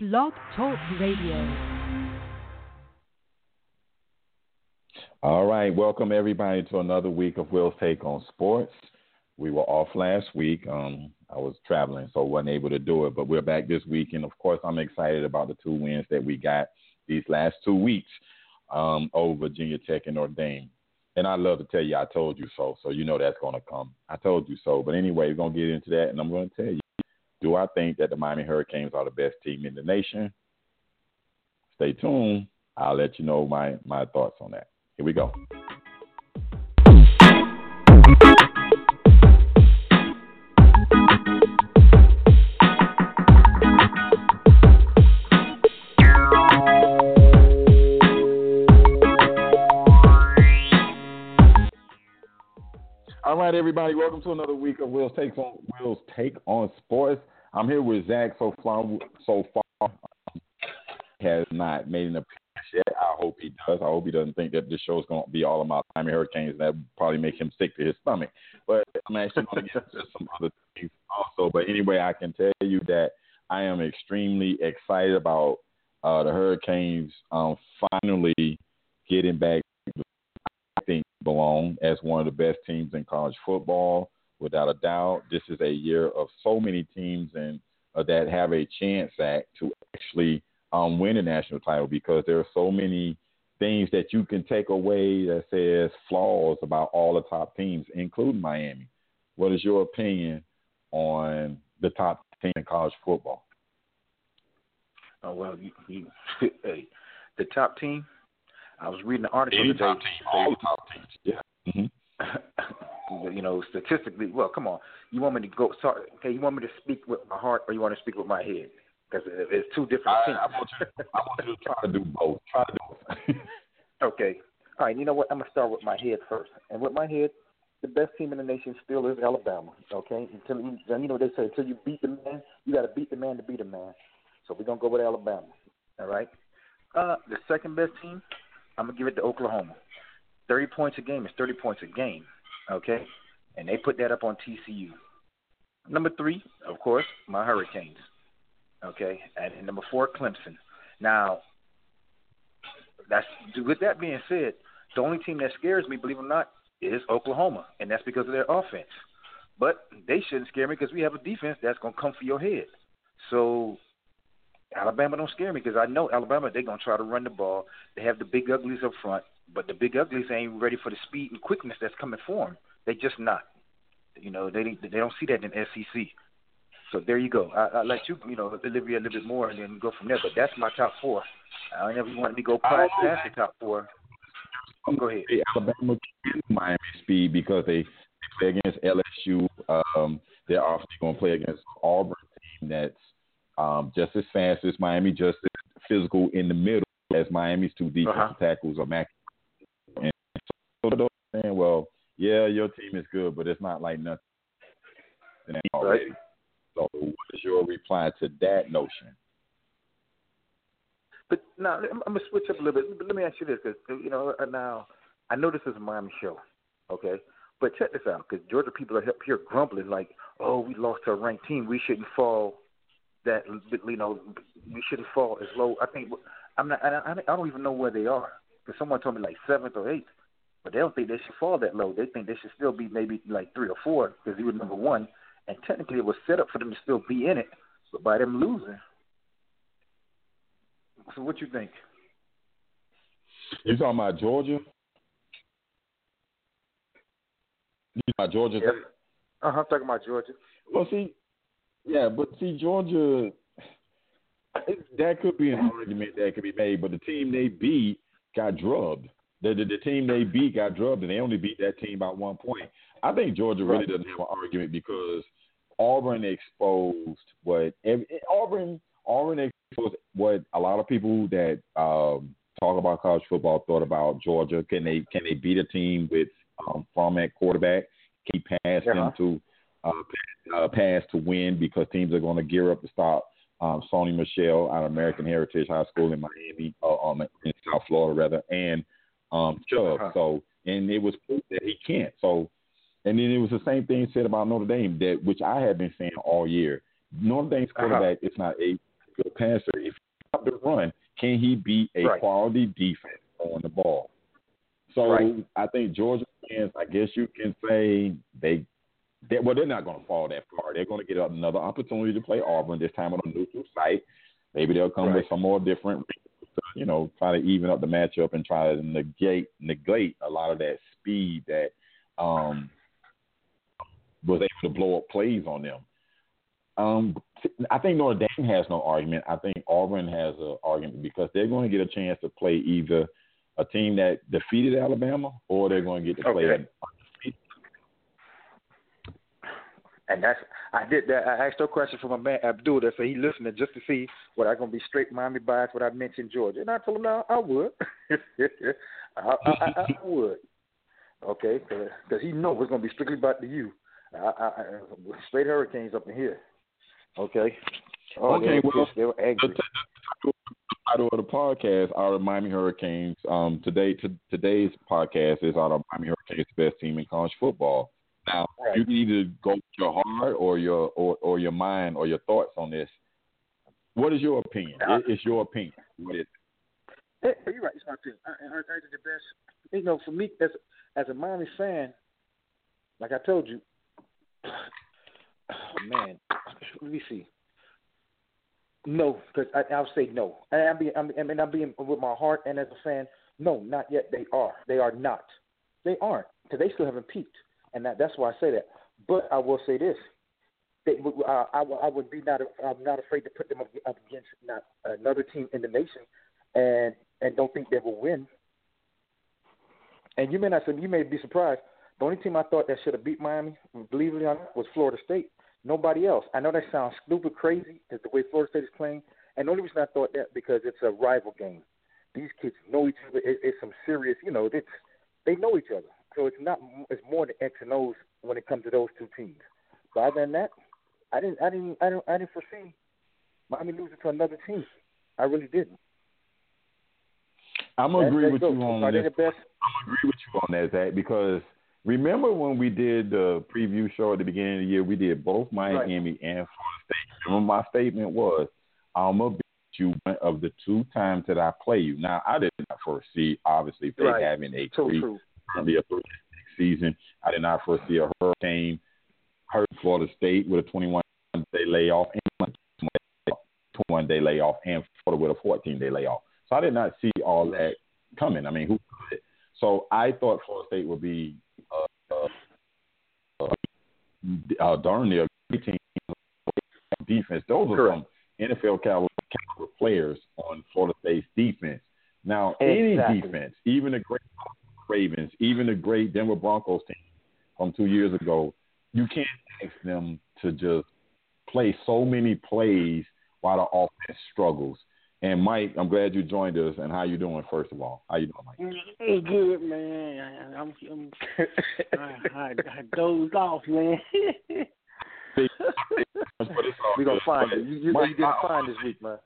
Blog Talk Radio. All right, welcome everybody to another week of Will's Take on Sports. We were off last week. Um, I was traveling, so wasn't able to do it, but we're back this week, and of course, I'm excited about the two wins that we got these last two weeks um, over Virginia Tech and Dame. And I love to tell you, I told you so. So you know that's going to come. I told you so. But anyway, we're going to get into that, and I'm going to tell you do I think that the Miami Hurricanes are the best team in the nation? Stay tuned. I'll let you know my, my thoughts on that. Here we go. Everybody, welcome to another week of Will's Take on Will's Take on Sports. I'm here with Zach. So far, so far, has not made an appearance yet. I hope he does. I hope he doesn't think that this show is going to be all about Miami Hurricanes. That would probably make him sick to his stomach. But I'm actually going to get into some other things also. But anyway, I can tell you that I am extremely excited about uh, the Hurricanes um, finally getting back belong as one of the best teams in college football, without a doubt. This is a year of so many teams and uh, that have a chance at to actually um, win a national title because there are so many things that you can take away that says flaws about all the top teams, including Miami. What is your opinion on the top team in college football? Oh well, you, you, hey, the top team I was reading an article Any today. top team, all top teams. Yeah. Mm-hmm. you know, statistically, well, come on. You want me to go? Sorry, okay. You want me to speak with my heart, or you want to speak with my head? Because it's two different I, things. I, want you, I want you to try to do both. Try to do it. okay. All right. You know what? I'm gonna start with my head first, and with my head, the best team in the nation still is Alabama. Okay. Until you, you know they say until you beat the man, you got to beat the man to beat the man. So we're gonna go with Alabama. All right. Uh, the second best team, I'm gonna give it to Oklahoma. Thirty points a game is thirty points a game. Okay, and they put that up on TCU. Number three, of course, my Hurricanes. Okay, and number four, Clemson. Now, that's with that being said, the only team that scares me, believe it or not, is Oklahoma, and that's because of their offense. But they shouldn't scare me because we have a defense that's gonna come for your head. So Alabama don't scare me because I know Alabama they're gonna try to run the ball. They have the big uglies up front, but the big uglies ain't ready for the speed and quickness that's coming for them. They just not. You know they they don't see that in SEC. So there you go. I, I let you you know deliver a little bit more and then go from there. But that's my top four. I never wanted to go past past the top four. Go ahead. Alabama can Miami speed because they, they play against LSU. Um, they're obviously going to play against Auburn team that's um, just as fast as Miami, just as physical in the middle as Miami's two defensive Uh-huh. tackles are Mac. And so saying, well, yeah, your team is good, but it's not like nothing already. So what is your reply to that notion? But now I'm, I'm gonna switch up a little bit. But let me ask you this, because you know uh, now I know this is a Miami show, okay? But check this out, because Georgia people are up here grumbling like, "Oh, we lost to a ranked team. We shouldn't fall that you know we shouldn't fall as low." I think I'm not. I, I I don't even know where they are. Because someone told me like seventh or eighth, but they don't think they should fall that low. They think they should still be maybe like three or four because he was number one, and technically it was set up for them to still be in it, but by them losing. So what you think? You talking about Georgia? You talking about Georgia? Yeah. Uh huh. Talking about Georgia. Well, see, yeah, but see, Georgia, it, that could be an argument that could be made, but the team they beat got drubbed. The, the, the team they beat got drubbed, and they only beat that team by one point. I think Georgia really doesn't have an argument because Auburn exposed what every, Auburn Auburn exposed what a lot of people that um, talk about college football thought about Georgia. Can they can they beat a team with um, from at quarterback? Keep passing Uh-huh. to uh, uh, pass to win because teams are going to gear up to stop um, Sony Michel out of American Heritage High School in Miami, uh, um, in South Florida rather, and um, Chubb. Uh-huh. So, and it was proof that he can't. So, and then it was the same thing said about Notre Dame that which I have been saying all year. Notre Dame's Uh-huh. quarterback is not a good passer. If he stop the run, can he be a Right. quality defense on the ball? So Right. I think Georgia fans, I guess you can say they, they well, they're not going to fall that far. They're going to get another opportunity to play Auburn this time on a neutral site. Maybe they'll come with some more different, you know, try to even up the matchup and try to negate negate a lot of that speed that um, was able to blow up plays on them. Um, I think Notre Dame has no argument. I think Auburn has an argument because they're going to get a chance to play either a team that defeated Alabama or they're going to get to play Okay. a And that's I did that. I asked a question from my man Abdul that said he listening just to see what I gonna be straight Miami bias when I mentioned Georgia, and I told him no, I would, I, I, I, I would, okay, because he know it's gonna be strictly about the U. I, I, I, straight Hurricanes up in here, okay. Oh, Okay, they were well, they were angry. The title of the podcast the Miami Hurricanes. Um, today, to, today's podcast is out of Miami Hurricanes, the best team in college football. Now, Right. you can either go with your heart or your or, or your mind or your thoughts on this. What is your opinion? Uh, It- it's your opinion. What is Hey, you're right. It's my opinion. I, I, I think the best. You know, for me as as a Miami fan, like I told you, oh man, let me see. No, because I'll say no. And I'm being, I'm, I mean, I'm being with my heart and as a fan. No, not yet. They are. They are not. They aren't because they still haven't peaked, and that, that's why I say that. But I will say this: they, uh, I, I would be not. I'm not afraid to put them up, up against not another team in the nation, and and don't think they will win. And you may not. You may be surprised. The only team I thought that should have beat Miami, believe it or not, was Florida State. Nobody else. I know that sounds stupid, crazy, because the way Florida State is playing. And the only reason I thought that because it's a rival game. These kids know each other. It, it's some serious, you know, it's they know each other. So it's not. It's more than X and O's when it comes to those two teams. But other than that, I didn't. I didn't. I didn't. I didn't foresee Miami losing to another team. I really didn't. I'm gonna agree with dope. you on Are best? I'm agree with you on that, Zach, because remember when we did the preview show at the beginning of the year, we did both Miami and Florida State. Remember my statement was, I'm gonna beat you one of the two times that I play you. Now I did not foresee obviously they Right. having a So three true. Currently a three season. I did not foresee a hurricane hurt Florida State with a 21 day layoff and 21 day layoff and Florida with a 14 day layoff. So I did not see all that coming. I mean, who? So I thought Florida State would be uh, uh, uh, uh, darn near a great team defense. Those are some NFL caliber, caliber players on Florida State's defense. Now, any defense, even a great Ravens, even the great Denver Broncos team from two years ago, you can't ask them to just play so many plays while the offense struggles. And Mike, I'm glad you joined us. And how you doing? First of all, how you doing, Mike? Mm, Good man. I'm, I'm I, I, I dozed off, man. But it's all We're gonna find But you. You, you, Mike, you get a I- fine this week, man.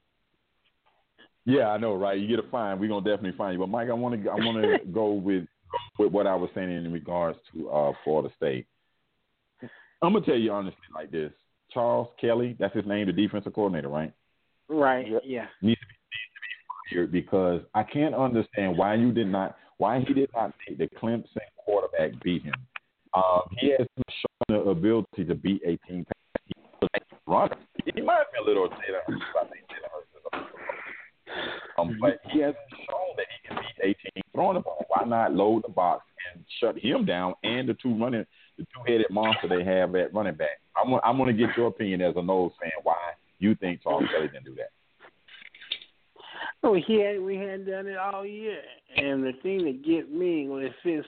Yeah, I know, right? You get a fine. We're gonna definitely find you. But Mike, I want to I want to go with with what I was saying in regards to uh, Florida State. I'm gonna tell you honestly like this: Charles Kelly, that's his name, the defensive coordinator, right? right. Yeah. Needs to be, needs to be fired because I can't understand why you did not, why he did not make the Clemson quarterback beat him. Um, he has shown the ability to beat a team. He was a runner. He might be a little Taylor Hurts. I think Taylor Hurts is a um, but he hasn't shown that he can beat a team throwing the ball. Why not load the box and shut him down and the two running, the two-headed monster they have at running back? I want, I want to get your opinion as a Noles fan. Why you think Charles Kelly didn't do that? Oh, he had, we hadn't done it all year. And the thing that get me when it fits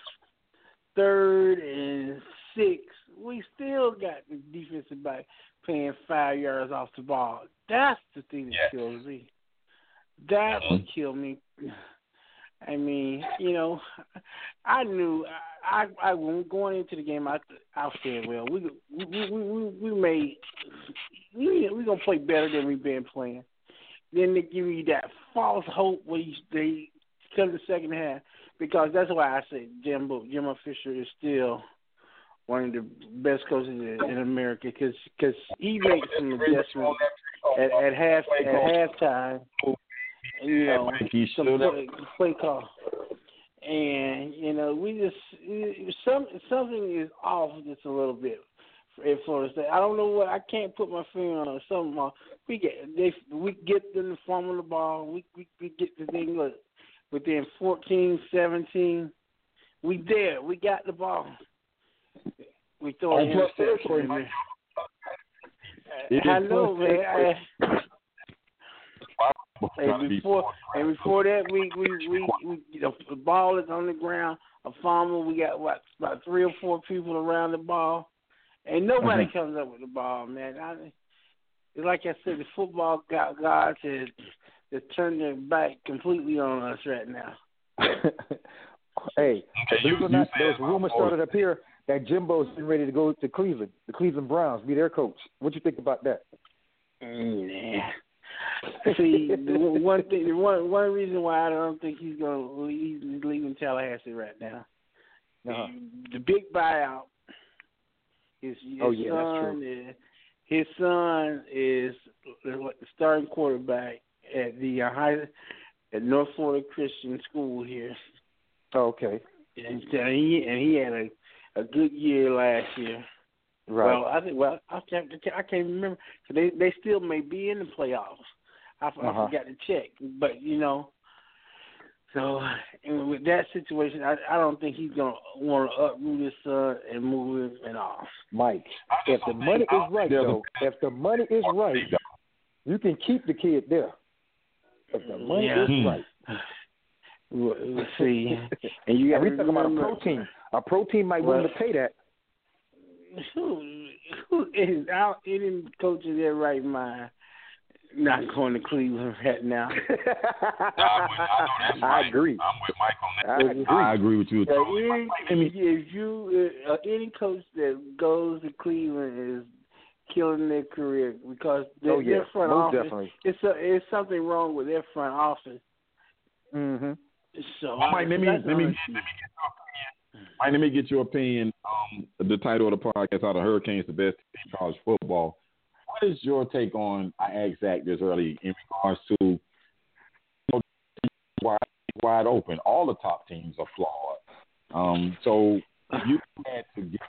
third and six, we still got the defensive back playing five yards off the ball. That's the thing that Yes. kills me. That would kill me. I mean, you know, I knew I I, when going into the game, I I said, well, we we we we, we made we we gonna play better than we've been playing. Then they give you that false hope when you, they come to the second half because that's why I said Jimbo Jimbo Fisher is still one of the best coaches in, in America because cause he makes some Disagree with you adjustments. at, at half at halftime. You know, some play, play call, and you know we just some something is off just a little bit in Florida State. I don't know what I can't put my finger on something. Uh, we get they we get them to fumble the ball. We we, we get the thing look within 14, 17. We there. We got the ball. We throw an interception. I know, man. I, and before and before that, we we we, we the ball is on the ground. A farmer, We got what about three or four people around the ball, and nobody mm-hmm. comes up with the ball, man. I, like I said, the football gods has has turned their back completely on us right now. hey, believe it or not, there's rumors started up here that Jimbo's getting ready to go to Cleveland, the Cleveland Browns, be their coach. What you think about that? Yeah. See, the one thing, the one one reason why I don't think he's going to leave, he's leaving Tallahassee right now. Uh-huh. The big buyout. His, his oh yeah, son that's true. Is, his son is the starting quarterback at the uh, high at North Florida Christian School here. Oh, okay. And he and he had a a good year last year. Right. Well, I think. Well, I can't. I can't remember. So they they still may be in the playoffs. I, uh-huh. I forgot to check, but you know. So and with that situation, I I don't think he's gonna want to uproot his son and move him and off. Mike, if the money is right, though, if the money is right, you can keep the kid there. If the money yeah. is right. Let's see. And you got to talking about a pro team. A pro team might well, willing to pay that. Who who is out any coach in their right mind not going to Cleveland right now? I agree. I'm with Mike on that. I agree, I agree with you. Yeah, any, if you uh, any coach that goes to Cleveland is killing their career because their, oh, yeah. their front Most office definitely. it's a, it's something wrong with their front office. Mhm. So Mike, let me let me, let me get your opinion. Mike, let me get your opinion. Um, the title of the podcast, "Are the Hurricanes the best in college football?" What is your take on? I asked Zach this early in regards to you know, wide wide open. All the top teams are flawed. Um, so you had to give,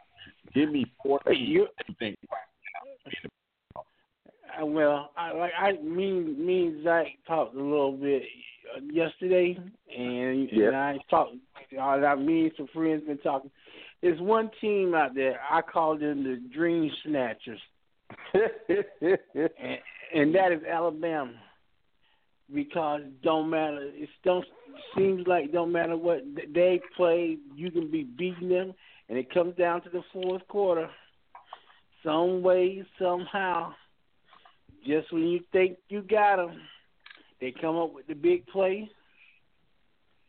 give me four things you think. Well, I like I me me and Zach talked a little bit yesterday, and, yep. and I talked. I me and some friends been talking. There's one team out there. I call them the Dream Snatchers, and, and that is Alabama. Because don't matter. It don't seems like don't matter what they play, you can be beating them, and it comes down to the fourth quarter. Some way, somehow, just when you think you got them they come up with the big play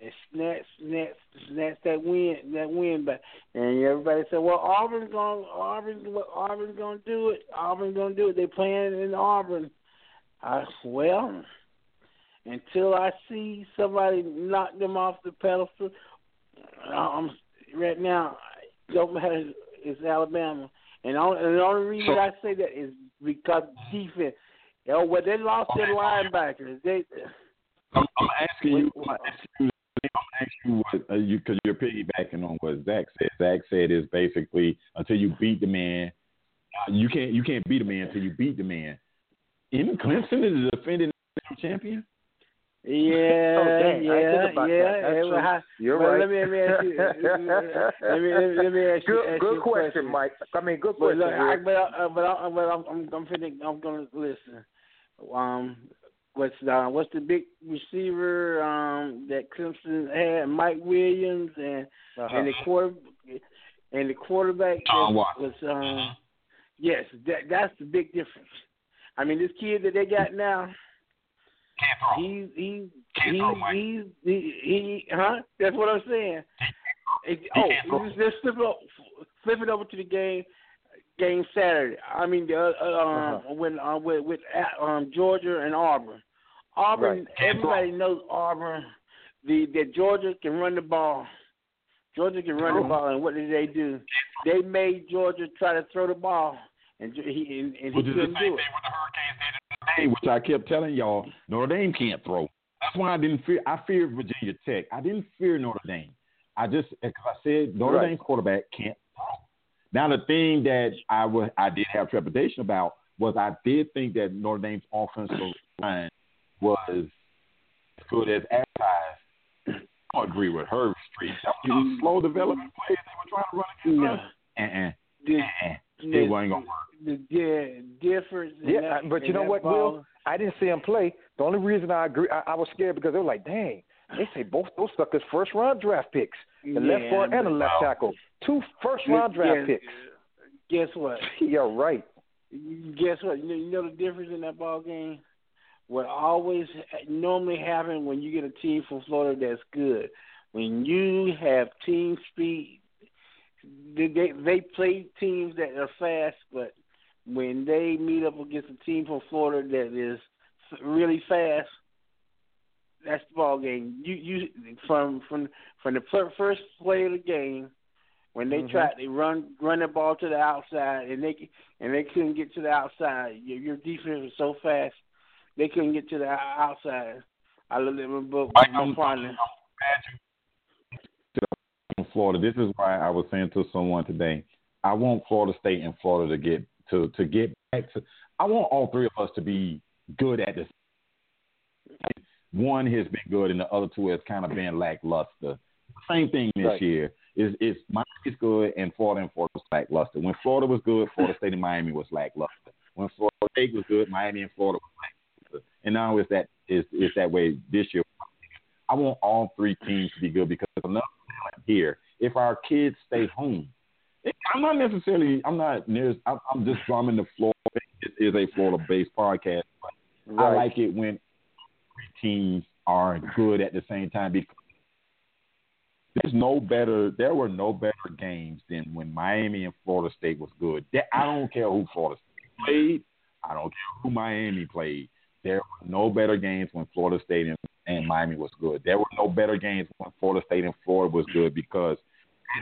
and snatch, snatch, snatch that win, that win back. And everybody said, "Well, Auburn's going, Auburn, Auburn's going to do it. Auburn's going to do it. They're playing in Auburn." I well, until I see somebody knock them off the pedestal, um, right now, don't matter. It's Alabama, and, only, and the only reason I say that is because defense. Oh, well, they lost their linebackers. They. I'm, I'm asking you. I'm asking you, I'm asking you what uh, you because you're piggybacking on what Zach said. Zach said is basically until you beat the man, uh, you can't you can't beat a man until you beat the man. In Clemson is a defending champion. Yeah, oh, dang, yeah, yeah. Well, You're right. Let me, let me ask you. let me, let me, let me ask you. Good, ask good you question, question, Mike. I mean, good But question. look, I, Rick. but I, but, I, but I'm I'm I'm, finna, I'm gonna listen. Um, what's uh, what's the big receiver um that Clemson had? Mike Williams and Uh-huh. and the quarter and the quarterback that Watson. was um yes that that's the big difference. I mean, this kid that they got now, he's he's he's he's he, he huh? That's what I'm saying. It, He oh, can't throw. let's, let's flip it up, flip it over to the game game Saturday. I mean, the uh, um, Uh-huh. when uh, with with uh, um Georgia and Auburn. Auburn, Right. everybody knows Auburn. The that Georgia can run the ball. Georgia can run the ball, and what did they do? They made Georgia try to throw the ball, and he and, and he Which is the same couldn't thing do it. what the Hurricanes did in the Dame, which I kept telling y'all, Notre Dame can't throw. That's why I didn't fear. I feared Virginia Tech. I didn't fear Notre Dame. I just because I said Notre Right. Dame quarterback can't throw. Now the thing that I was I did have trepidation about was I did think that Notre Dame's offensive line was as good as advertised. I don't agree with Herb Street. That was a mm-hmm. slow development plays they were trying to run against No. us. Uh-uh. Uh-uh. the, It wasn't gonna work. the, the difference. Yeah, that, but you know what, ball, Will? I didn't see him play. The only reason I agree, I, I was scared because they were like, "Dang, they say both those suckers first round draft picks, the left Yeah, guard and the left tackle, two first round draft Guess- picks." Guess what? yeah, right. Guess what? You know, you know the difference in that ball game. What always normally happen when you get a team from Florida that's good, when you have team speed, they, they play teams that are fast, but when they meet up against a team from Florida that is really fast, that's the ball game. You you from from from the first play of the game when they Mhm. tried they run run the ball to the outside and they and they couldn't get to the outside. Your, your defense was so fast they couldn't get to the outside. I looked at my book. Mike, my I'm, partner. in Florida. This is why I was saying to someone today, I want Florida State and Florida to get to to get back to. I want all three of us to be good at this. One has been good, and the other two has kind of been lackluster. Same thing this Right. year. Is is Miami's good and Florida and Florida was lackluster. When Florida was good, Florida State and Miami was lackluster. When Florida State was good, Miami and Florida was lackluster. And now it's that it's is that way this year. I want all three teams to be good because enough talent here. If our kids stay home, I'm not necessarily. I'm not near. I'm, I'm just drumming the floor. It is a Florida-based podcast, but I like it when teams are good at the same time because there's no better. There were no better games than when Miami and Florida State was good. I don't care who Florida State played. I don't care who Miami played. There were no better games when Florida State and, and Miami was good. There were no better games when Florida State and Florida was good because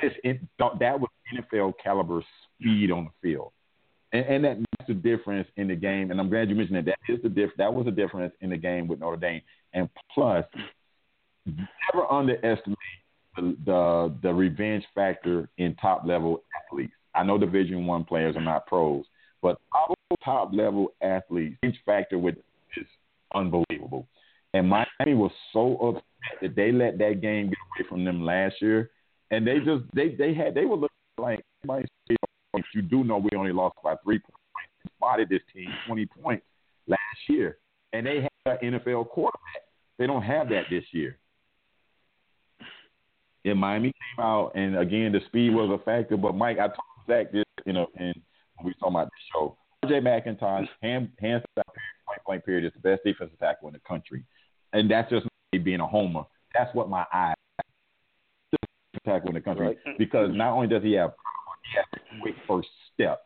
that, is, that was NFL caliber speed on the field. And, and that the difference in the game. And I'm glad you mentioned that. That is the diff- That was the difference in the game with Notre Dame. And plus, never underestimate the the, the revenge factor in top level athletes. I know Division One players are not pros, but our top level athletes, revenge factor with is unbelievable. And Miami was so upset that they let that game get away from them last year, and they just they they had they were looking like you do know we only lost by three points. Spotted this team twenty points last year, and they had an NFL quarterback. They don't have that this year. And Miami came out, and again, the speed was a factor. But Mike, I told Zach this, you know, and we were talking about the show. RJ McIntosh, hand, hands down, period, point blank period, is the best defensive tackle in the country, and that's just me being a homer. That's what my eye tackle in the country Right. because not only does he have he has a quick first step.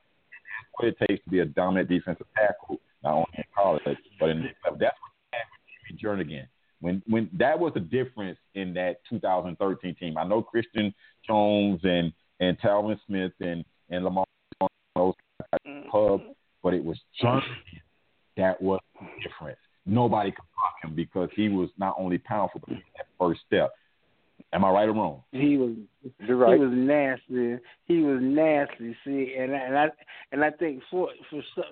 What it takes to be a dominant defensive tackle, not only in college but in the. That's what had with Timmy Jernigan. When when that was the difference in that 2013 team. I know Christian Jones and and Telvin Smith and and Lamar those guys mm-hmm. pub, but it was Jernigan that was the difference. Nobody could block him because he was not only powerful but he had that first step. Am I right or wrong? He was You're right. he was nasty. He was nasty. See, and I, and I and I think for for some,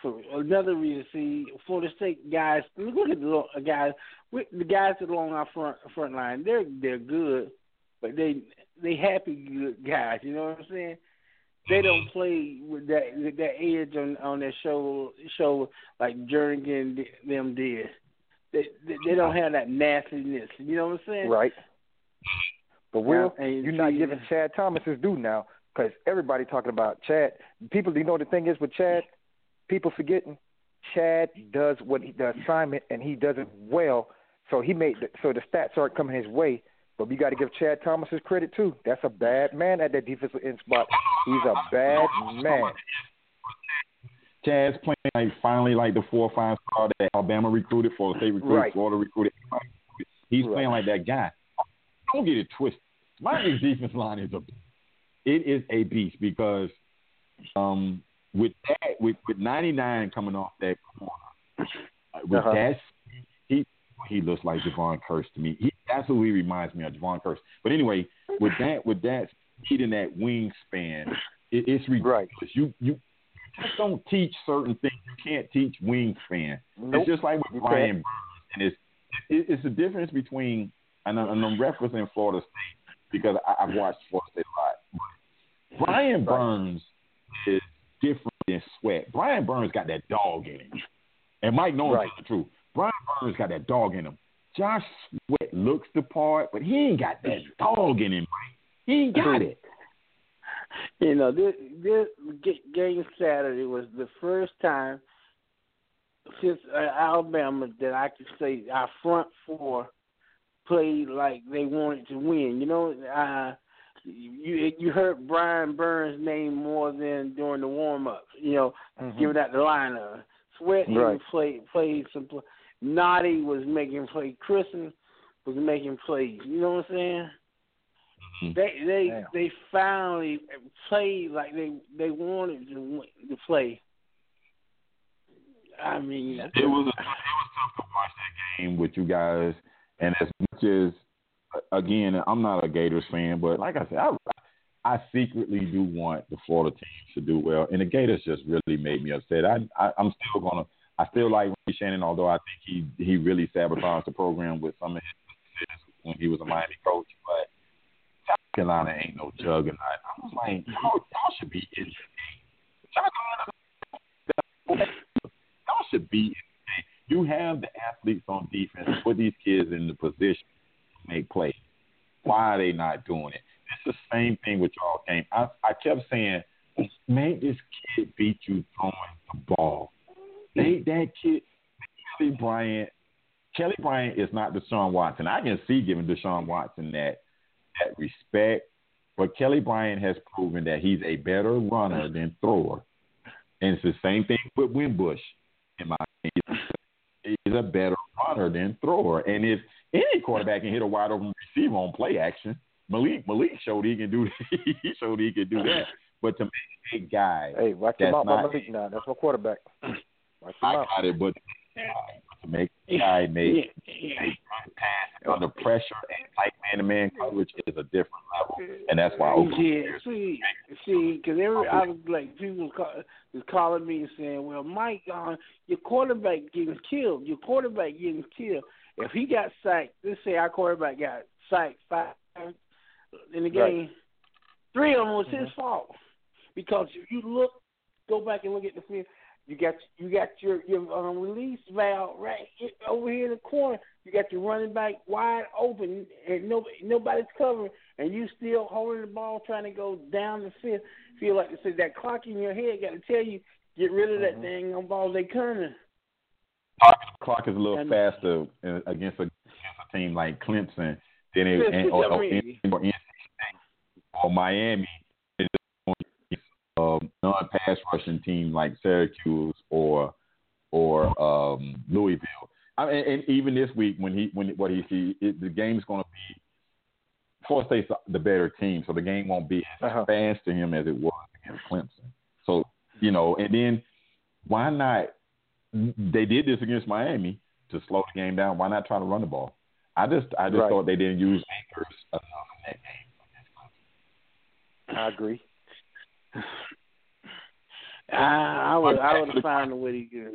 for another reason, see, Florida State guys. Look at the uh, guys. The guys that are along our front front line. They're they're good, but they they happy good guys. You know what I'm saying? They don't play with that with that edge on on their show show like Jernigan d- them did. They, they they don't have that nastiness. You know what I'm saying? Right. But Will, Yeah, you're not giving Chad Thomas his due now because everybody talking about Chad. People, do you know the thing is with Chad? People forgetting Chad does what he the assignment and he does it well. So he made the, so the stats aren't coming his way. But we got to give Chad Thomas his credit too. That's a bad man at that defensive end spot. He's a bad man. Chad's playing like finally like the four or five star that Alabama recruited, Florida State recruited, Right. Florida recruited. He's Right. playing like that guy. Don't get it twisted. Miami's defense line is a it is a beast because um with that with with ninety nine coming off that corner with Uh-huh. that, he he looks like Jevon Kearse to me. He, absolutely reminds me of, Jevon Kearse. But anyway, with that with that speed and that wingspan, it, it's ridiculous. Right. You you just don't teach certain things. You can't teach wingspan. Nope. It's just like with Brian. Burns, and it's it, it's the difference between and I'm, and I'm referencing Florida State because I, I've watched Florida State a lot. Brian Burns is different than Sweat. Brian Burns got that dog in him, and Mike knows Right. the truth. Brian Burns got that dog in him. Josh Sweat looks the part, but he ain't got that dog in him. He ain't got it. You know, this this game Saturday was the first time since uh, Alabama that I could say our front four played like they wanted to win. You know, uh, you you heard Brian Burns' name more than during the warm ups. You know, Mhm. giving out the lineup. Sweat even Right. played played some. Play. Nnadi was making play. Christmas was making plays. You know what I'm saying? Mhm. They they Damn. they finally played like they they wanted to to play. I mean, It was it was tough to watch that game with you guys, and as much as again, I'm not a Gators fan, but like I said, I I secretly do want the Florida teams to do well, and the Gators just really made me upset. I, I I'm still gonna I still like Randy Shannon, although I think he he really sabotaged the program with some of his decisions when he was a Miami coach, but. South Carolina ain't no juggernaut. I was like, y'all, y'all should be in the game. Y'all, should be in. You have the athletes on defense. Put these kids in the position to make plays. Why are they not doing it? It's the same thing with y'all game. I, I kept saying, make this kid beat you throwing the ball. Make that kid, Kelly Bryant. Kelly Bryant is not Deshaun Watson. I can see giving Deshaun Watson that that respect, but Kelly Bryant has proven that he's a better runner than thrower. And it's the same thing with Wimbush. In my opinion, he's a better runner than thrower. And if any quarterback can hit a wide open receiver on play action, Malik Malik showed he can do. he showed he could do that. But to make a guy, Hey, watch That's him out, not- Malik now. That's my quarterback. Watch him I out. got it. But to make a guy make yeah, yeah. pass under pressure and tight man-to-man coverage is a different level, and that's why. over the Yeah, years, see, see, because every I was like people was, call, was calling me and saying, "Well, Mike, uh, your quarterback getting killed. Your quarterback getting killed. If he got sacked, let's say our quarterback got sacked five times in the game, Right. three of them was his Mhm. fault because if you look, go back and look at the field. You got you got your your um, release valve right over here in the corner. You got your running back wide open, and nobody nobody's covering, and you still holding the ball, trying to go down the field. Feel like say that clock in your head got to tell you get rid of that Mhm. dang on ball. They coming. clock, is a little And- faster against a, against a team like Clemson than it and, or, or, or, Really? or, NC State or Miami. Um, non-pass rushing team like Syracuse or or um, Louisville. I mean, and even this week when he when what he see it, the game's going to be Florida State's the better team, so the game won't be as Uh-huh. fast to him as it was against Clemson. So you know, and then why not? They did this against Miami to slow the game down. Why not try to run the ball? I just I just Right. thought they didn't use Akers enough in that game. I agree. I, I would I would But- have found a way to get.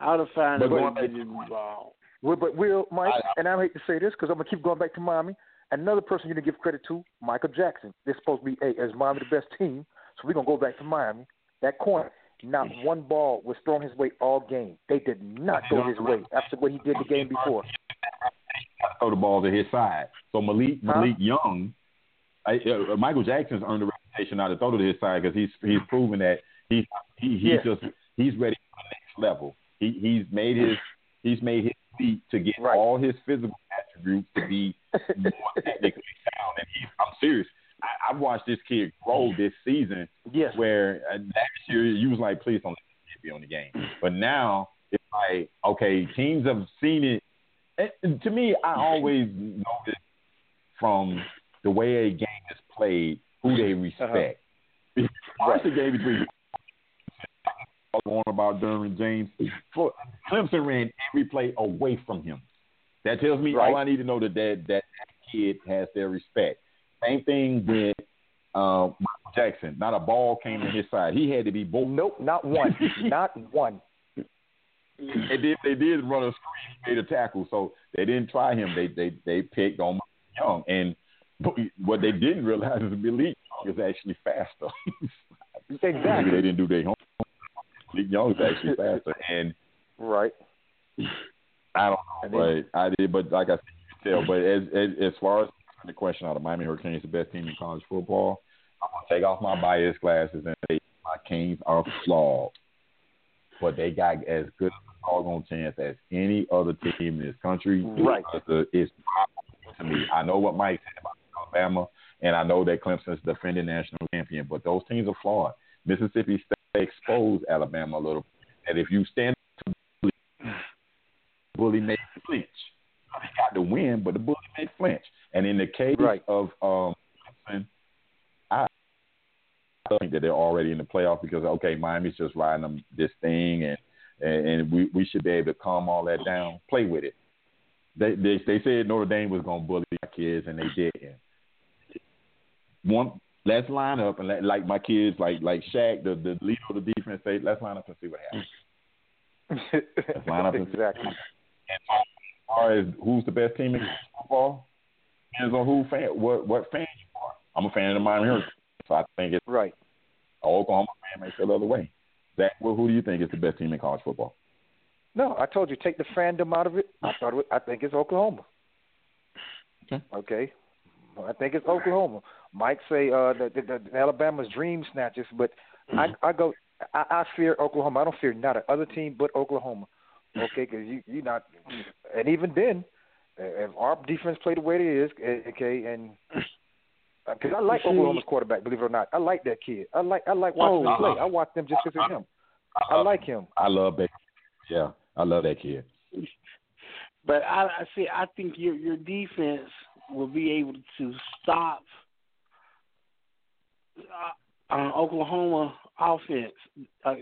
I would have found a way to get him the ball. Well, but Will, Mike, I- I- and I hate to say this because I'm gonna keep going back to Miami. Another person you didn't give credit to, Michael Jackson. They're supposed to be, hey, as Miami the best team, so we're gonna go back to Miami. That corner, not mm. one ball was thrown his way all game. They did not go his way after what he did the game before. Throw the ball to his side. So Malik Huh? Malik Young, I, uh, Michael Jackson's earned a reputation now to throw to his side because he's he's proven that he's he, he's Yeah. just he's ready for the next level. He he's made his he's made his feet to get Right. all his physical attributes to be more technically sound. And he's I'm serious. I, I've watched this kid grow this season yes. where uh, last year you was like, please don't let this kid be on the game. But now it's like, okay, teams have seen it. And, to me, I always notice from the way a game is played who they respect. Watch the game between on about Derwin James. Clemson ran every play away from him. That tells me right. all I need to know that that, that kid has their respect. Same thing with uh, Jackson. Not a ball came in his side. He had to be both. Nope, not one. not one. They did. They did run a screen. He made a tackle, so they didn't try him. They they they picked on Young, and what they didn't realize is Malik Young is actually faster. exactly. they didn't do their homework. Malik Young is actually faster, and right. I don't know, but I did. But like I said, you can tell. But as as, as far as the question out of Miami Hurricanes, the best team in college football, I'm gonna take off my bias glasses and say my Canes are flawed, but they got as good a doggone chance as any other team in this country. Right. It's, it's to me. I know what Mike said about Alabama, and I know that Clemson's defending national champion, but those teams are flawed. Mississippi State exposed Alabama a little. bit. And if you stand to bully, bully made flinch. They got the win, but the bully made flinch. And in the case right. of um, Clemson, I think that they're already in the playoff because okay, Miami's just riding them this thing, and and, and we we should be able to calm all that down, play with it. They they they said Notre Dame was going to bully my kids, and they didn't. One, let's line up and let, like my kids, like like Shaq, the the leader of the defense, say, let's line up and see what happens. let's line up and exactly. And um, as far as who's the best team in college football, depends on who fan, what what fan you are. I'm a fan of the Miami Hurricanes, so I think it's right. Oklahoma fan may feel the other way. Zach, well, who do you think is the best team in college football? No, I told you take the fandom out of it. I thought it, I think it's Oklahoma. Okay. Okay. I think it's Oklahoma. Mike say uh, the, the, the Alabama's dream snatchers, but mm-hmm. I, I go. I, I fear Oklahoma. I don't fear not another team but Oklahoma. Okay, because you you not, and even then, if our defense played the way it is, eh, okay, and because I like Oklahoma's quarterback, believe it or not, I like that kid. I like I like watching oh, him play. I watch them just because of him. I, I like him. I love Baker. Yeah, I love that kid. But I, I see. I think your your defense will be able to stop uh, uh, Oklahoma offense uh,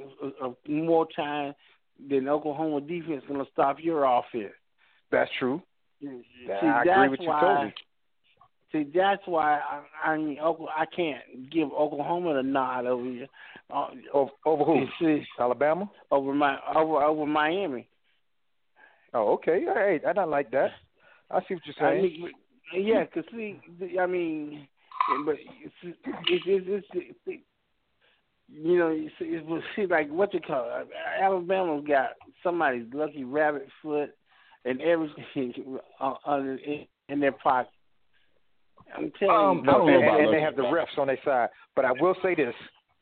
uh, more time than Oklahoma defense going to stop your offense. That's true. See, I agree with you why, totally. See, that's why I, I mean I can't give Oklahoma the nod over here. Uh, over, over who? See, Alabama? Over my over over Miami. Oh, okay. Hey, I don't like that. I see what you're saying. I mean, yeah, cause see, I mean, but it's it's it's, it's, it's you know, it's, it's see like what you call it. Alabama's got somebody's lucky rabbit foot and everything on, in, in their pocket. I'm telling um, you, no, and, and they have the refs on their side. But I will say this: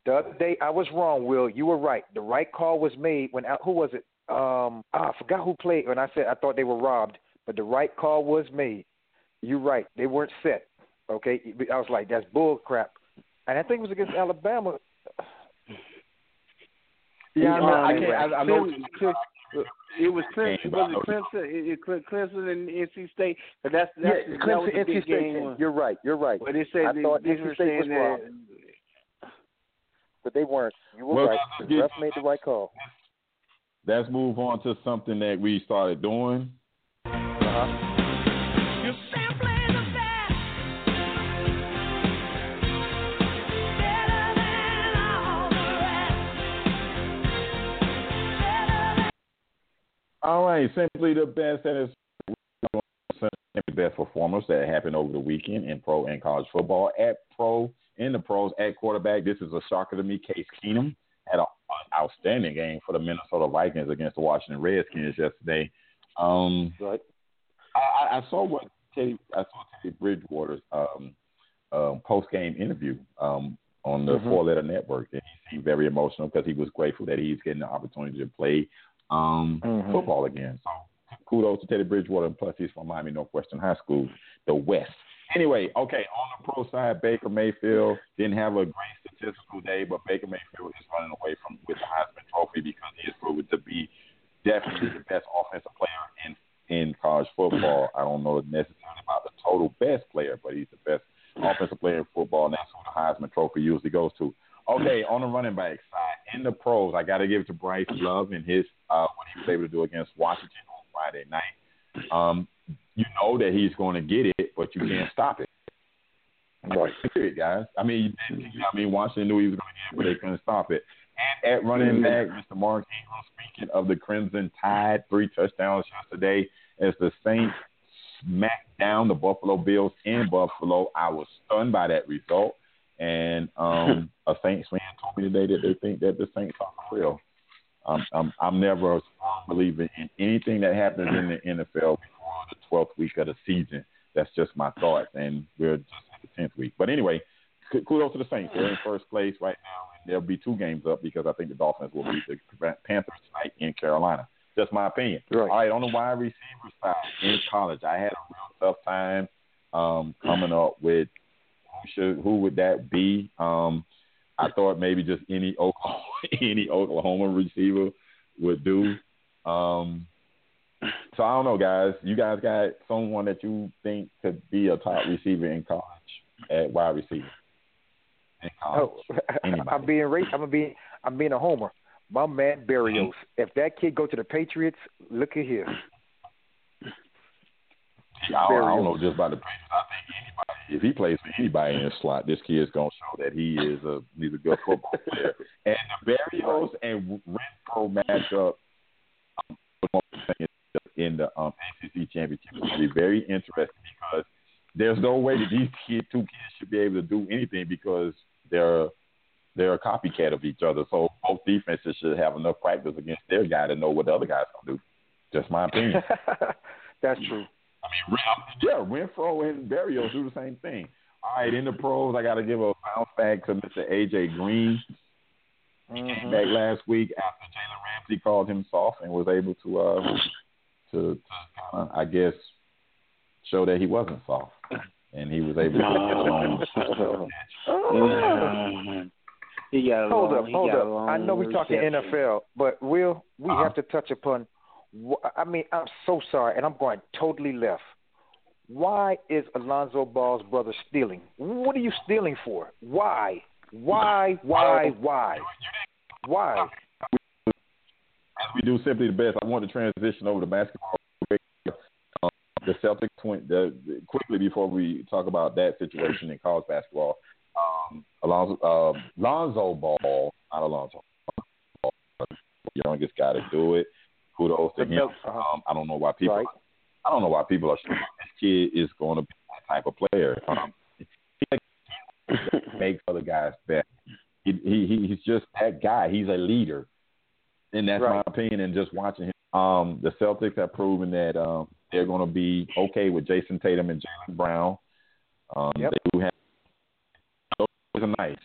the other day I was wrong. Will you were right. The right call was made when who was it? Um, oh, I forgot who played when I said I thought they were robbed, but the right call was made. You're right. They weren't set. Okay, I was like, that's bull crap. And I think it was against Alabama. Yeah, I, mean, I can't. I, I know. It was Clemson. Was it Clemson? It, it, Clemson and NC State. But that's that's yeah, that Clemson, was the NC State. game You're right. You're right. But they said I they, thought they NC were State saying was that. robbed. But they weren't. You were well, right. The ref made the right call. Let's move on to something that we started doing. Uh-huh. All right, simply the best that is the best performers that happened over the weekend in pro and college football. At pro in the pros at quarterback, this is a shocker to me. Case Keenum had an outstanding game for the Minnesota Vikings against the Washington Redskins yesterday. Um, right. I, I saw what Teddy I saw Teddy Bridgewater's um, um, post game interview um, on the mm-hmm. Four Letter Network, and he seemed very emotional because he was grateful that he's getting the opportunity to play um, mm-hmm. football again. So kudos to Teddy Bridgewater, and plus he's from Miami Northwestern High School, the West. Anyway, okay, on the pro side, Baker Mayfield didn't have a great statistical day, but Baker Mayfield is running away from with the Heisman Trophy because he is proven to be definitely the best offensive player in in college football. I don't know necessarily about the total best player, but he's the best offensive player in football, and that's who the Heisman Trophy usually goes to. Okay, on the running back side, in the pros, I got to give it to Bryce Love and his uh, what he was able to do against Washington on Friday night. Um, you know that he's going to get it, but you can't stop it. Right. Period, guys. I mean, I mean, Washington knew he was going to get it, but they couldn't stop it. And at running back, Mr. Mark Ingram, speaking of the Crimson Tide, three touchdowns yesterday as the Saints smacked down the Buffalo Bills in Buffalo. I was stunned by that result. And um, a Saints fan told me today that they think that the Saints are real. Um, I'm, I'm never a strong believer in anything that happens in the NFL before the 12th week of the season. That's just my thoughts, and we're just in the 10th week. But anyway, kudos to the Saints. They're in first place right now. And there'll be two games up because I think the Dolphins will beat the Panthers tonight in Carolina. Just my opinion. Right. All right, on the wide receiver side in college, I had a real tough time um, coming up with should who would that be. Um, I thought maybe just any Oklahoma, any Oklahoma receiver would do. Um, so I don't know, guys. You guys got someone that you think could be a top receiver in college at wide receiver? In college, Oh, Anybody. I'm being ra- I'm being I'm being a homer. My man Berrios. If that kid go to the Patriots, look at here. I don't, I don't know just about the Patriots. I think anybody, if he plays for anybody in the slot, this kid's gonna show that he is a he's a good football player. And the Berrios and Renfrow matchup um, in the um, ACC championship is going to be very interesting because there's no way that these kid, two kids should be able to do anything because they're they're a copycat of each other. So both defenses should have enough practice against their guy to know what the other guy's gonna do. Just my opinion. That's true. I mean, yeah, Renfrow and Berrios do the same thing. All right, in the pros, I got to give a bounce back to Mr. AJ Green. He came Mhm. back last week after Jalen Ramsey called him soft and was able to, uh, to, to kind of, I guess, show that he wasn't soft, and he was able to get along. he got along. Hold up, he hold up. along I know we're talking. NFL, but Will, we Uh-huh. have to touch upon. I mean, I'm so sorry, and I'm going totally left. Why is Alonzo Ball's brother stealing? What are you stealing for? Why? Why? Why? Why? Why? As we do simply the best, I want to transition over to basketball. Um, the Celtics, twin, the, the, quickly before we talk about that situation in college basketball, um, Alonzo, uh, Lonzo Ball, not Alonzo, Ball, youngest guy to do it. Kudos to him. Um, I don't know why people. Right. I don't know why people are this kid is going to be that type of player. Um, makes other guys better. He, he he- he's just that guy. He's a leader, and that's my opinion. And just watching him, um, the Celtics have proven that um, they're going to be okay with Jayson Tatum and Jaylen Brown. Um, Yep. They do have those are nice.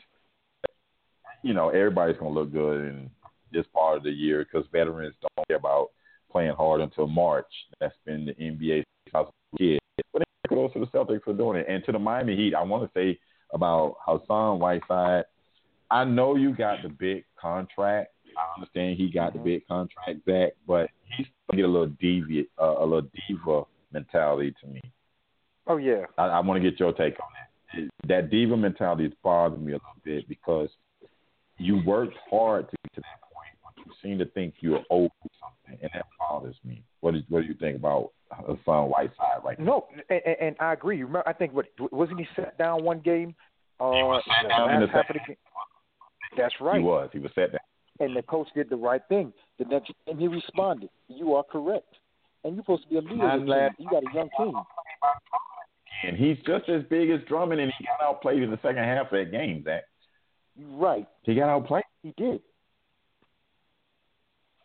You know, everybody's going to look good in this part of the year because veterans don't care about playing hard until March. That's been the NBA kid. But kudos to the Celtics for doing it. And to the Miami Heat, I want to say about Hassan Whiteside. I know you got the big contract. I understand he got the big contract, back, but he's get a little deviant, uh, a little diva mentality to me. Oh yeah. I, I want to get your take on that. That diva mentality is bothering me a little bit because you worked hard to get to that point, but you seem to think you're over something, and that bothers me. What do what do you think about Hassan Whiteside right now? No, and, and, and I agree. You remember? I think what wasn't he sat down one game? Uh, was sat down in the half of the game. That's right. He was. He was set down. and the coach did the right thing. The next and he responded, "You are correct." And you're supposed to be a leader. I'm glad- You got a young team. And he's just as big as Drummond, and he got outplayed in the second half of that game, Zach. Right. He got outplayed. He did.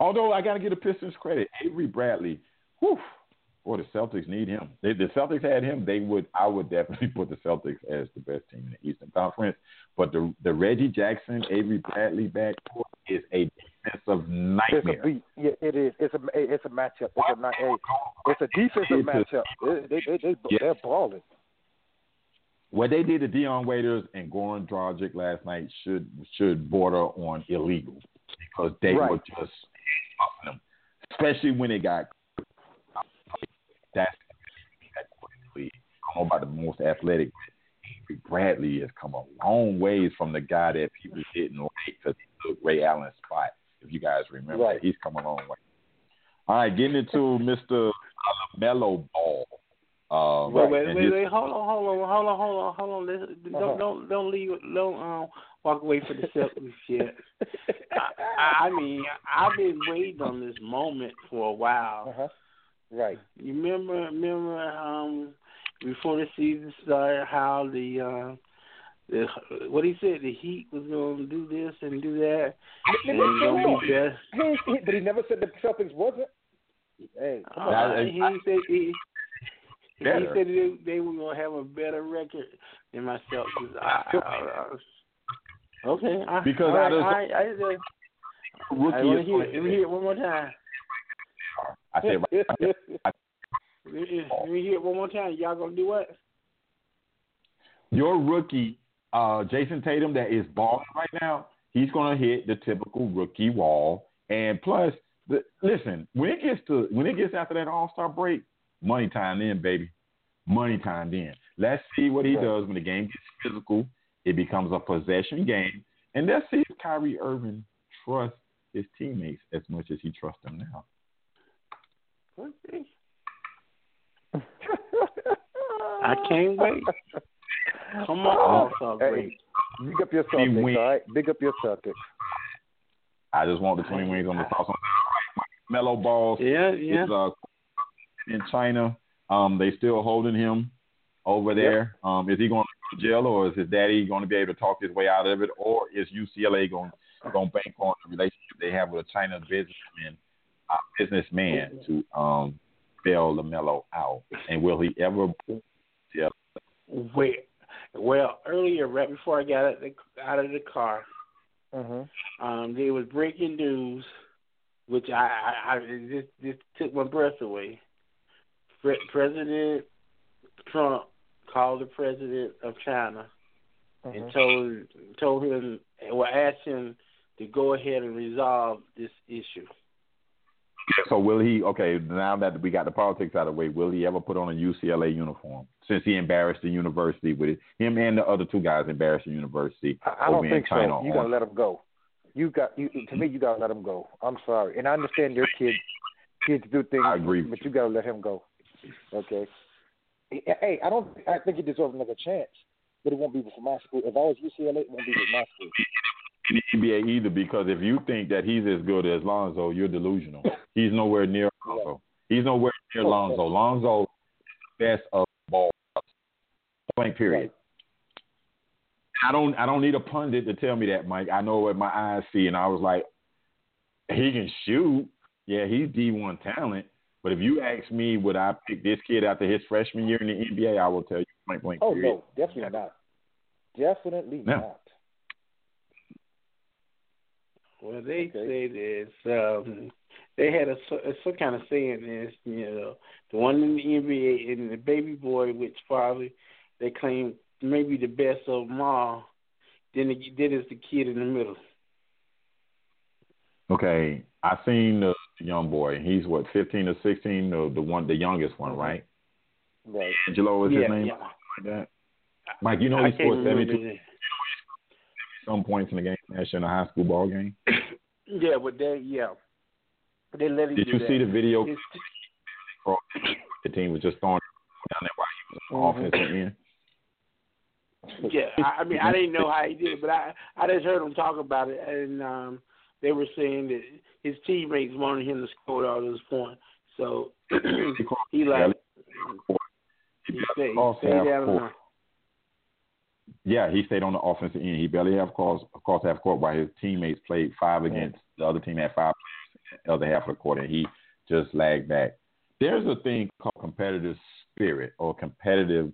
Although I got to give the Pistons credit, Avery Bradley, whew, boy, the Celtics need him. If the Celtics had him, they would. I would definitely put the Celtics as the best team in the Eastern Conference. But the the Reggie Jackson, Avery Bradley backcourt is a defensive It's a nightmare. beat. Yeah, it is. It's a it's a matchup. It's a not a, it's a defensive It's matchup. They they they, they Yeah. they're balling. What they did to Dion Waiters and Goran Dragic last night should should border on illegal because they Right. were just stuffing them, especially when it got. That's I don't know about the most athletic. Avery Bradley has come a long ways from the guy that people didn't like because he looked Ray Allen's spot. If you guys remember, Right. he's come a long way. All right, getting into Mr. Melo Ball. Um, Wait, wait, wait, wait, hold on, hold on, hold on, hold on, hold on. Listen, Uh-huh. Don't, don't, don't leave, don't um, walk away for the Celtics yet. I, I mean, I've been waiting on this moment for a while. Uh huh. Right. You remember, remember, um, before the season started, how the, uh, the what he said, the Heat was going to do this and do that, Let and me it going to be best. He, he, but he never said the Celtics wasn't. Hey. Uh, That- he said he, he said they, they were gonna have a better record than myself. I, I, I, okay, I, Because all I right, just- all right, I, just, I rookie want to hear. Let me hear it one more time. I said right Let me, let me hear it one more time. Y'all gonna do what? your rookie, uh, Jayson Tatum, that is balling right now, he's going to hit the typical rookie wall. And plus, the, listen, when it gets to when it gets after that All Star break, money time in, baby, money time in. Let's see what he does when the game gets physical. It becomes a possession game, and let's see if Kyrie Irving trusts his teammates as much as he trusts them now. I can't wait. Come on, All Star Hey. Big up your He Celtics, all right? Big up your Celtics. I just want the twin wings on the sauce. All right, Mellow balls. Yeah, yeah. is uh, in China. Um, they still holding him over there. Um, is he going to jail, or is his daddy going to be able to talk his way out of it, or is UCLA going going to bank on the relationship they have with a China businessman, uh, businessman to um, bail LaMelo out? And will he ever? Yeah, Wait. Well, earlier, right before I got out of the, out of the car, Mm-hmm. um, there was breaking news, which I, I, I this, this took my breath away. Pre- President Trump called the president of China and Mhm. told told him, well, asked him to go ahead and resolve this issue. So will he? Okay, now that we got the politics out of the way, will he ever put on a UCLA uniform? Since he embarrassed the university with it, him and the other two guys embarrassed the university. I, I don't think China so. You on- gotta let him go. You got you to me. You gotta let him go. I'm sorry, and I understand your kids kids do things, I agree. but you gotta let him go. Okay. Hey, I don't. I think he deserves another chance, but it won't be with my school. If I was UCLA, it won't be with my school. In the NBA either because if you think that he's as good as Lonzo, you're delusional. He's nowhere near Lonzo. He's nowhere near Lonzo. Lonzo is the best of ball. Point period. I don't I don't need a pundit to tell me that, Mike. I know what my eyes see and I was like, he can shoot. Yeah, he's D one talent. But if you ask me would I pick this kid after his freshman year in the NBA, I will tell you point blank. Oh period. no, definitely not. Definitely No. not. Well, they Okay. say this. Um, they had a, so- some kind of saying this, you know, the one in the NBA and the baby boy, which probably they claim maybe the best of them all. Then the, then it's the kid in the middle. Okay, I seen the young boy. He's what, fifteen or sixteen? The the one, the youngest one, Mhm. right? Right. Angelo is yeah, his name. yeah. Like that. Mike, you know I he scored seventy two the- some points in the game last year in a high school ball game. Yeah, but they yeah, they let him Did you that. see the video? The team was just throwing down there while he was on Mhm. offensive end. Yeah, I, I mean, I didn't know how he did, it, but I I just heard him talk about it, and um, they were saying that his teammates wanted him to score all those points, so he like he stayed, he stayed down. Yeah, he stayed on the offensive end. He barely have cross across half court while his teammates played five against the other team had five players the other half of the court, and he just lagged back. There's a thing called competitive spirit or competitive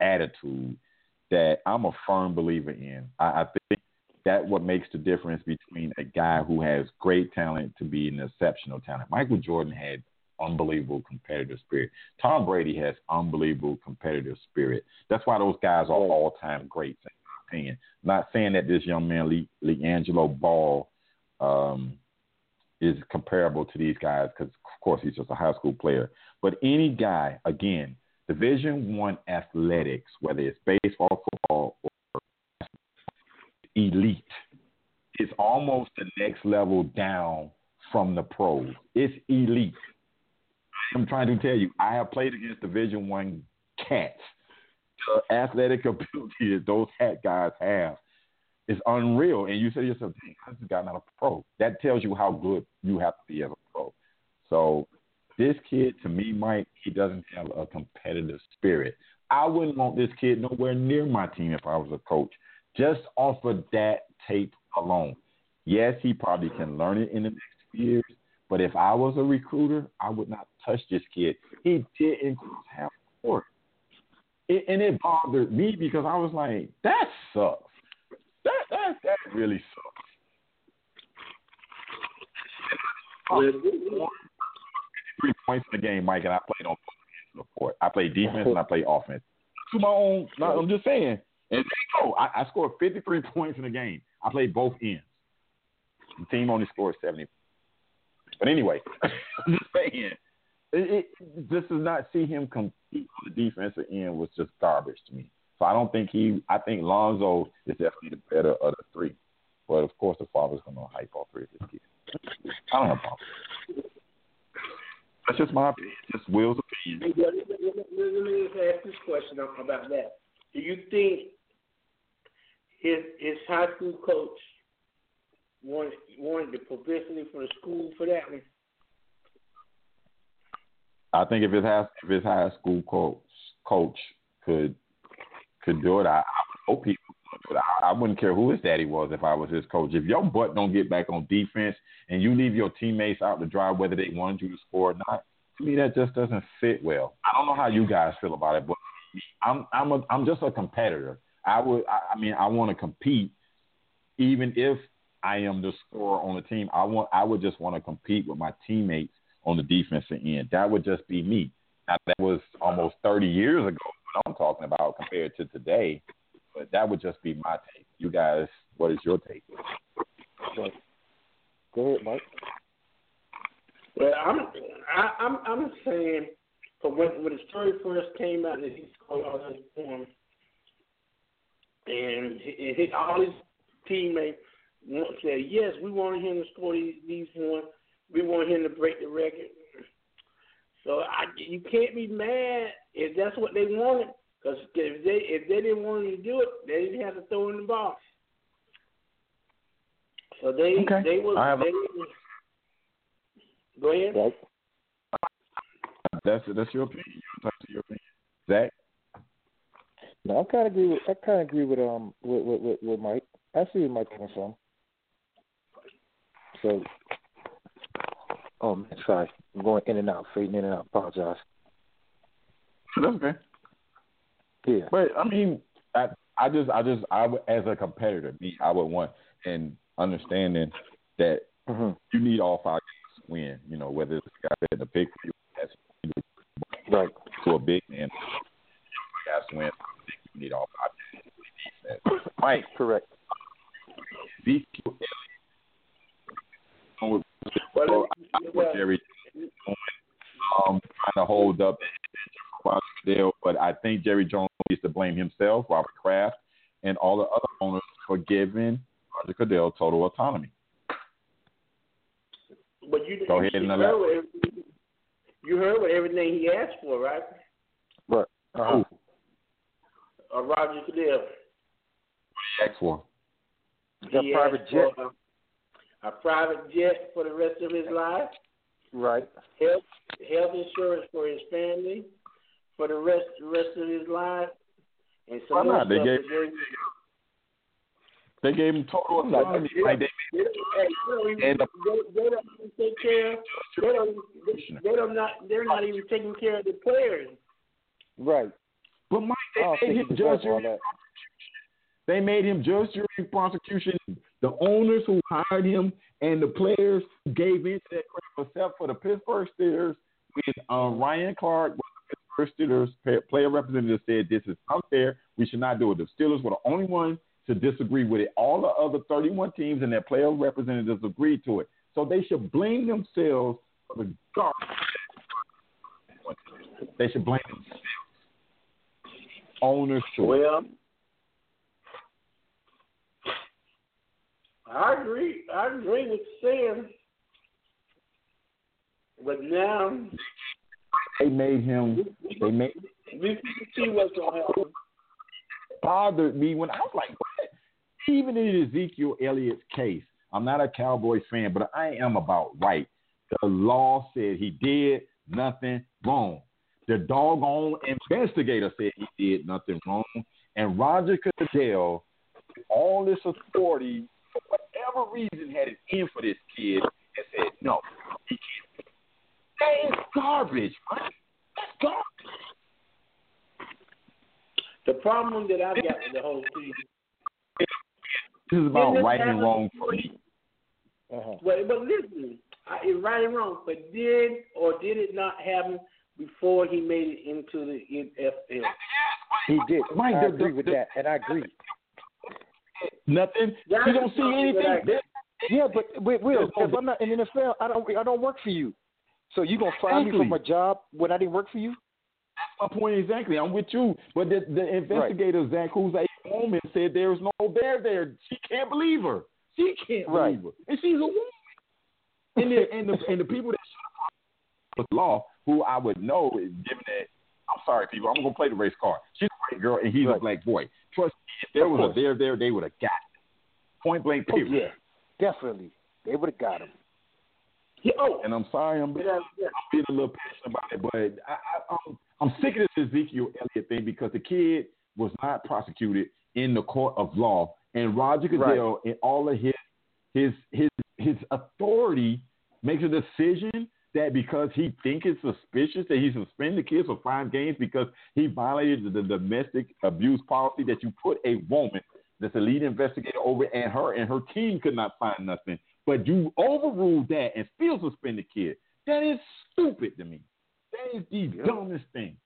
attitude that I'm a firm believer in. I, I think that what makes the difference between a guy who has great talent to be an exceptional talent. Michael Jordan had unbelievable competitive spirit. Tom Brady has unbelievable competitive spirit. That's why those guys are all time greats in my opinion. Not saying that this young man Lee, LiAngelo Ball um, is comparable to these guys because of course he's just a high school player. But any guy, again, Division One athletics, whether it's baseball, football, or elite, is almost the next level down from the pros. It's elite. I'm trying to tell you, I have played against Division One cats. The athletic ability that those hat guys have is unreal. And you say to yourself, "Dang, how's this guy not a pro?" That tells you how good you have to be as a pro. So this kid, to me, Mike, he doesn't have a competitive spirit. I wouldn't want this kid nowhere near my team if I was a coach, just off of that tape alone. Yes, he probably can learn it in the next few years, but if I was a recruiter, I would not touch this kid. He didn't half court. It, and it bothered me because I was like, that sucks. That that that really sucks. Three points in the game, Mike, and I played on both ends of the court. I played defense and I played offense. To my own, I'm just saying. And there you go. I, I scored 53 points in the game. I played both ends. The team only scored 70. But anyway, I'm just saying, it, it, just to not see him compete on the defensive end was just garbage to me. So I don't think he. I think Lonzo is definitely the better of the three. But of course, the father's going to hype all three of his kids. I don't have a problem. That's just my opinion. Just Will's opinion. Let me, let me just ask this question about that. Do you think his his high school coach wanted wanted the publicity for the school for that one? I think if his high if his high school coach coach could could do it, I, I hope he. I, I wouldn't care who his daddy was if I was his coach. If your butt don't get back on defense and you leave your teammates out to dry whether they wanted you to score or not, to me that just doesn't fit well. I don't know how you guys feel about it, but I'm I'm a, I'm just a competitor. I would I, I mean I want to compete, even if I am the scorer on the team. I want I would just want to compete with my teammates on the defensive end. That would just be me. Now, that was almost 30 years ago. What I'm talking about compared to today, but that would just be my take. You guys, what is your take? Go ahead, Mike. Well, I'm I, I'm I'm saying, for when when the story first came out that he scored all those points, and his, all his teammates said, yes, we want him to score these, these points. We want him to break the record. So I, you can't be mad if that's what they wanted. Because if they if they didn't want him to do it, they didn't have to throw in the box. So they okay. they were. I have they, a, go ahead. Right. That's that's your opinion. That's your opinion, Zach. No, I kind of agree with I kind of agree with um with with, with, with Mike. I see where Mike coming from. So, oh man, sorry, I'm going in and out, fading in and out. Apologize. That's okay. Yeah, but I mean, I I just I just I would, as a competitor, me I would want and understanding that mm-hmm. you need all five games to win. You know, whether it's a guy in the big for you, that's right to a big man, guys to win. You need all five games defense. Mike, correct Elliott. Well, well, Jerry hold up Dale, but I think Jerry Jones needs to blame himself, Robert Kraft, and all the other owners for giving Roger Goodell total autonomy. But you, Go you, ahead and you heard, what, you heard what everything he asked for, right? What? Uh-huh. Uh, Roger Goodell. What he asked for? The he private asked jet. For a, a private jet for the rest of his life. Right. Health health insurance for his family for the rest the rest of his life. And so Why not? They gave, they, they gave him total autonomy. Like they, they, they, and uh, they, they don't even take care. They don't. They, they don't not. They're not even taking care of the players. Right. But Mike, they made him he judge deserves all jury that. They made him judge jury prosecution. The owners who hired him and the players who gave in to that crap, except for the Pittsburgh Steelers, when um, Ryan Clark the Steelers player representative said this is unfair. We should not do it. The Steelers were the only ones to disagree with it. All the other 31 teams and their player representatives agreed to it. So they should blame themselves for the garbage. They should blame themselves. Owners. Well, I agree. I agree with Sam. But now they made him. They made. Can see what's gonna happen. Bothered me when I was like, what? Even in Ezekiel Elliott's case, I'm not a Cowboys fan, but I am about right. The law said he did nothing wrong. The doggone investigator said he did nothing wrong. And Roger Goodell, all this authority, for whatever reason, had an in for this kid and said, no, he can't. That is garbage, man. That's garbage. The problem that I've got with the whole thing. This is about right and wrong for me. Uh-huh. But, but listen, I, it's right and wrong. But did or did it not happen before he made it into the NFL? He did. Mike, I the- agree with that, and I agree. Nothing. That's You don't see anything. I- Yeah, but wait, Will, There's if I'm not in the NFL, I don't I don't work for you. So you gonna fire me Exactly. from a job when I didn't work for you? That's my point exactly. I'm with you. But the, the investigator, Zach, who's a woman, said there's no there there. She can't believe her. She can't Right. believe her. And she's a woman. And the, and the, and the people that should have the law, who I would know, is given that, I'm sorry, people, I'm going to play the race card. She's a white girl, and he's a black boy. Trust me, if there was a there there, they would have got it. Point blank, Oh, period. yeah, definitely. They would have got him. Yeah, oh, And I'm sorry, I'm yeah, yeah. I'm being a little passionate about it, but I, I, I'm, I'm sick of this Ezekiel Elliott thing because the kid was not prosecuted in the court of law, and Roger Goodell, and all of his his his his authority, makes a decision that because he think it's suspicious that he suspend the kid for five games because he violated the, the domestic abuse policy that you put a woman that's the lead investigator over and her and her team could not find nothing, but you overruled that and still suspend the kid. That is stupid to me. That is the dumbest thing.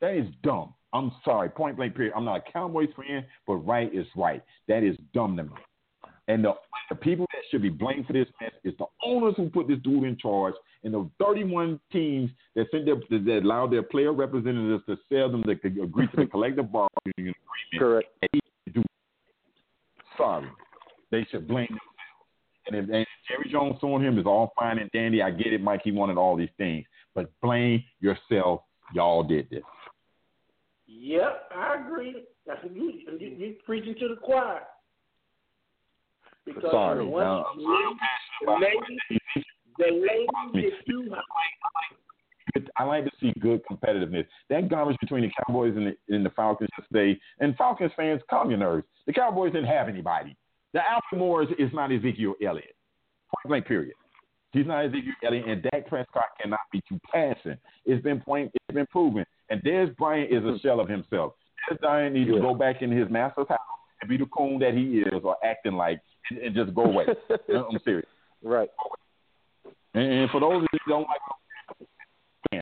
That is dumb. I'm sorry, point blank period. I'm not a Cowboys fan, but right is right. That is dumb to me. And the, the people that should be blamed for this mess is the owners who put this dude in charge, and the 31 teams that sent their that allowed their player representatives to sell them to agree to the collective bargaining agreement. Correct. Sorry. They should blame. And if, and Jerry Jones suing him is all fine and dandy, I get it, Mike. He wanted all these things, but blame yourself. Y'all did this. Yep, I agree. That's you, you, you preaching to the choir. Because Sorry. once Now, you the ladies, the that you I like to see good competitiveness. That garbage between the Cowboys and the, and the Falcons yesterday, and Falcons fans, calm your nerves. The Cowboys didn't have anybody. The Alfred Morris is not Ezekiel Elliott. Point blank, period. He's not Ezekiel Elliott, and Dak Prescott cannot be too passing. It's been point, it's been proven. And Dez Bryant is a mm-hmm. shell of himself. Dez Bryant needs to go back in his master's house and be the coon that he is, or acting like, and, and just go away. I'm serious. Right. And, and for those of you who don't like I'm,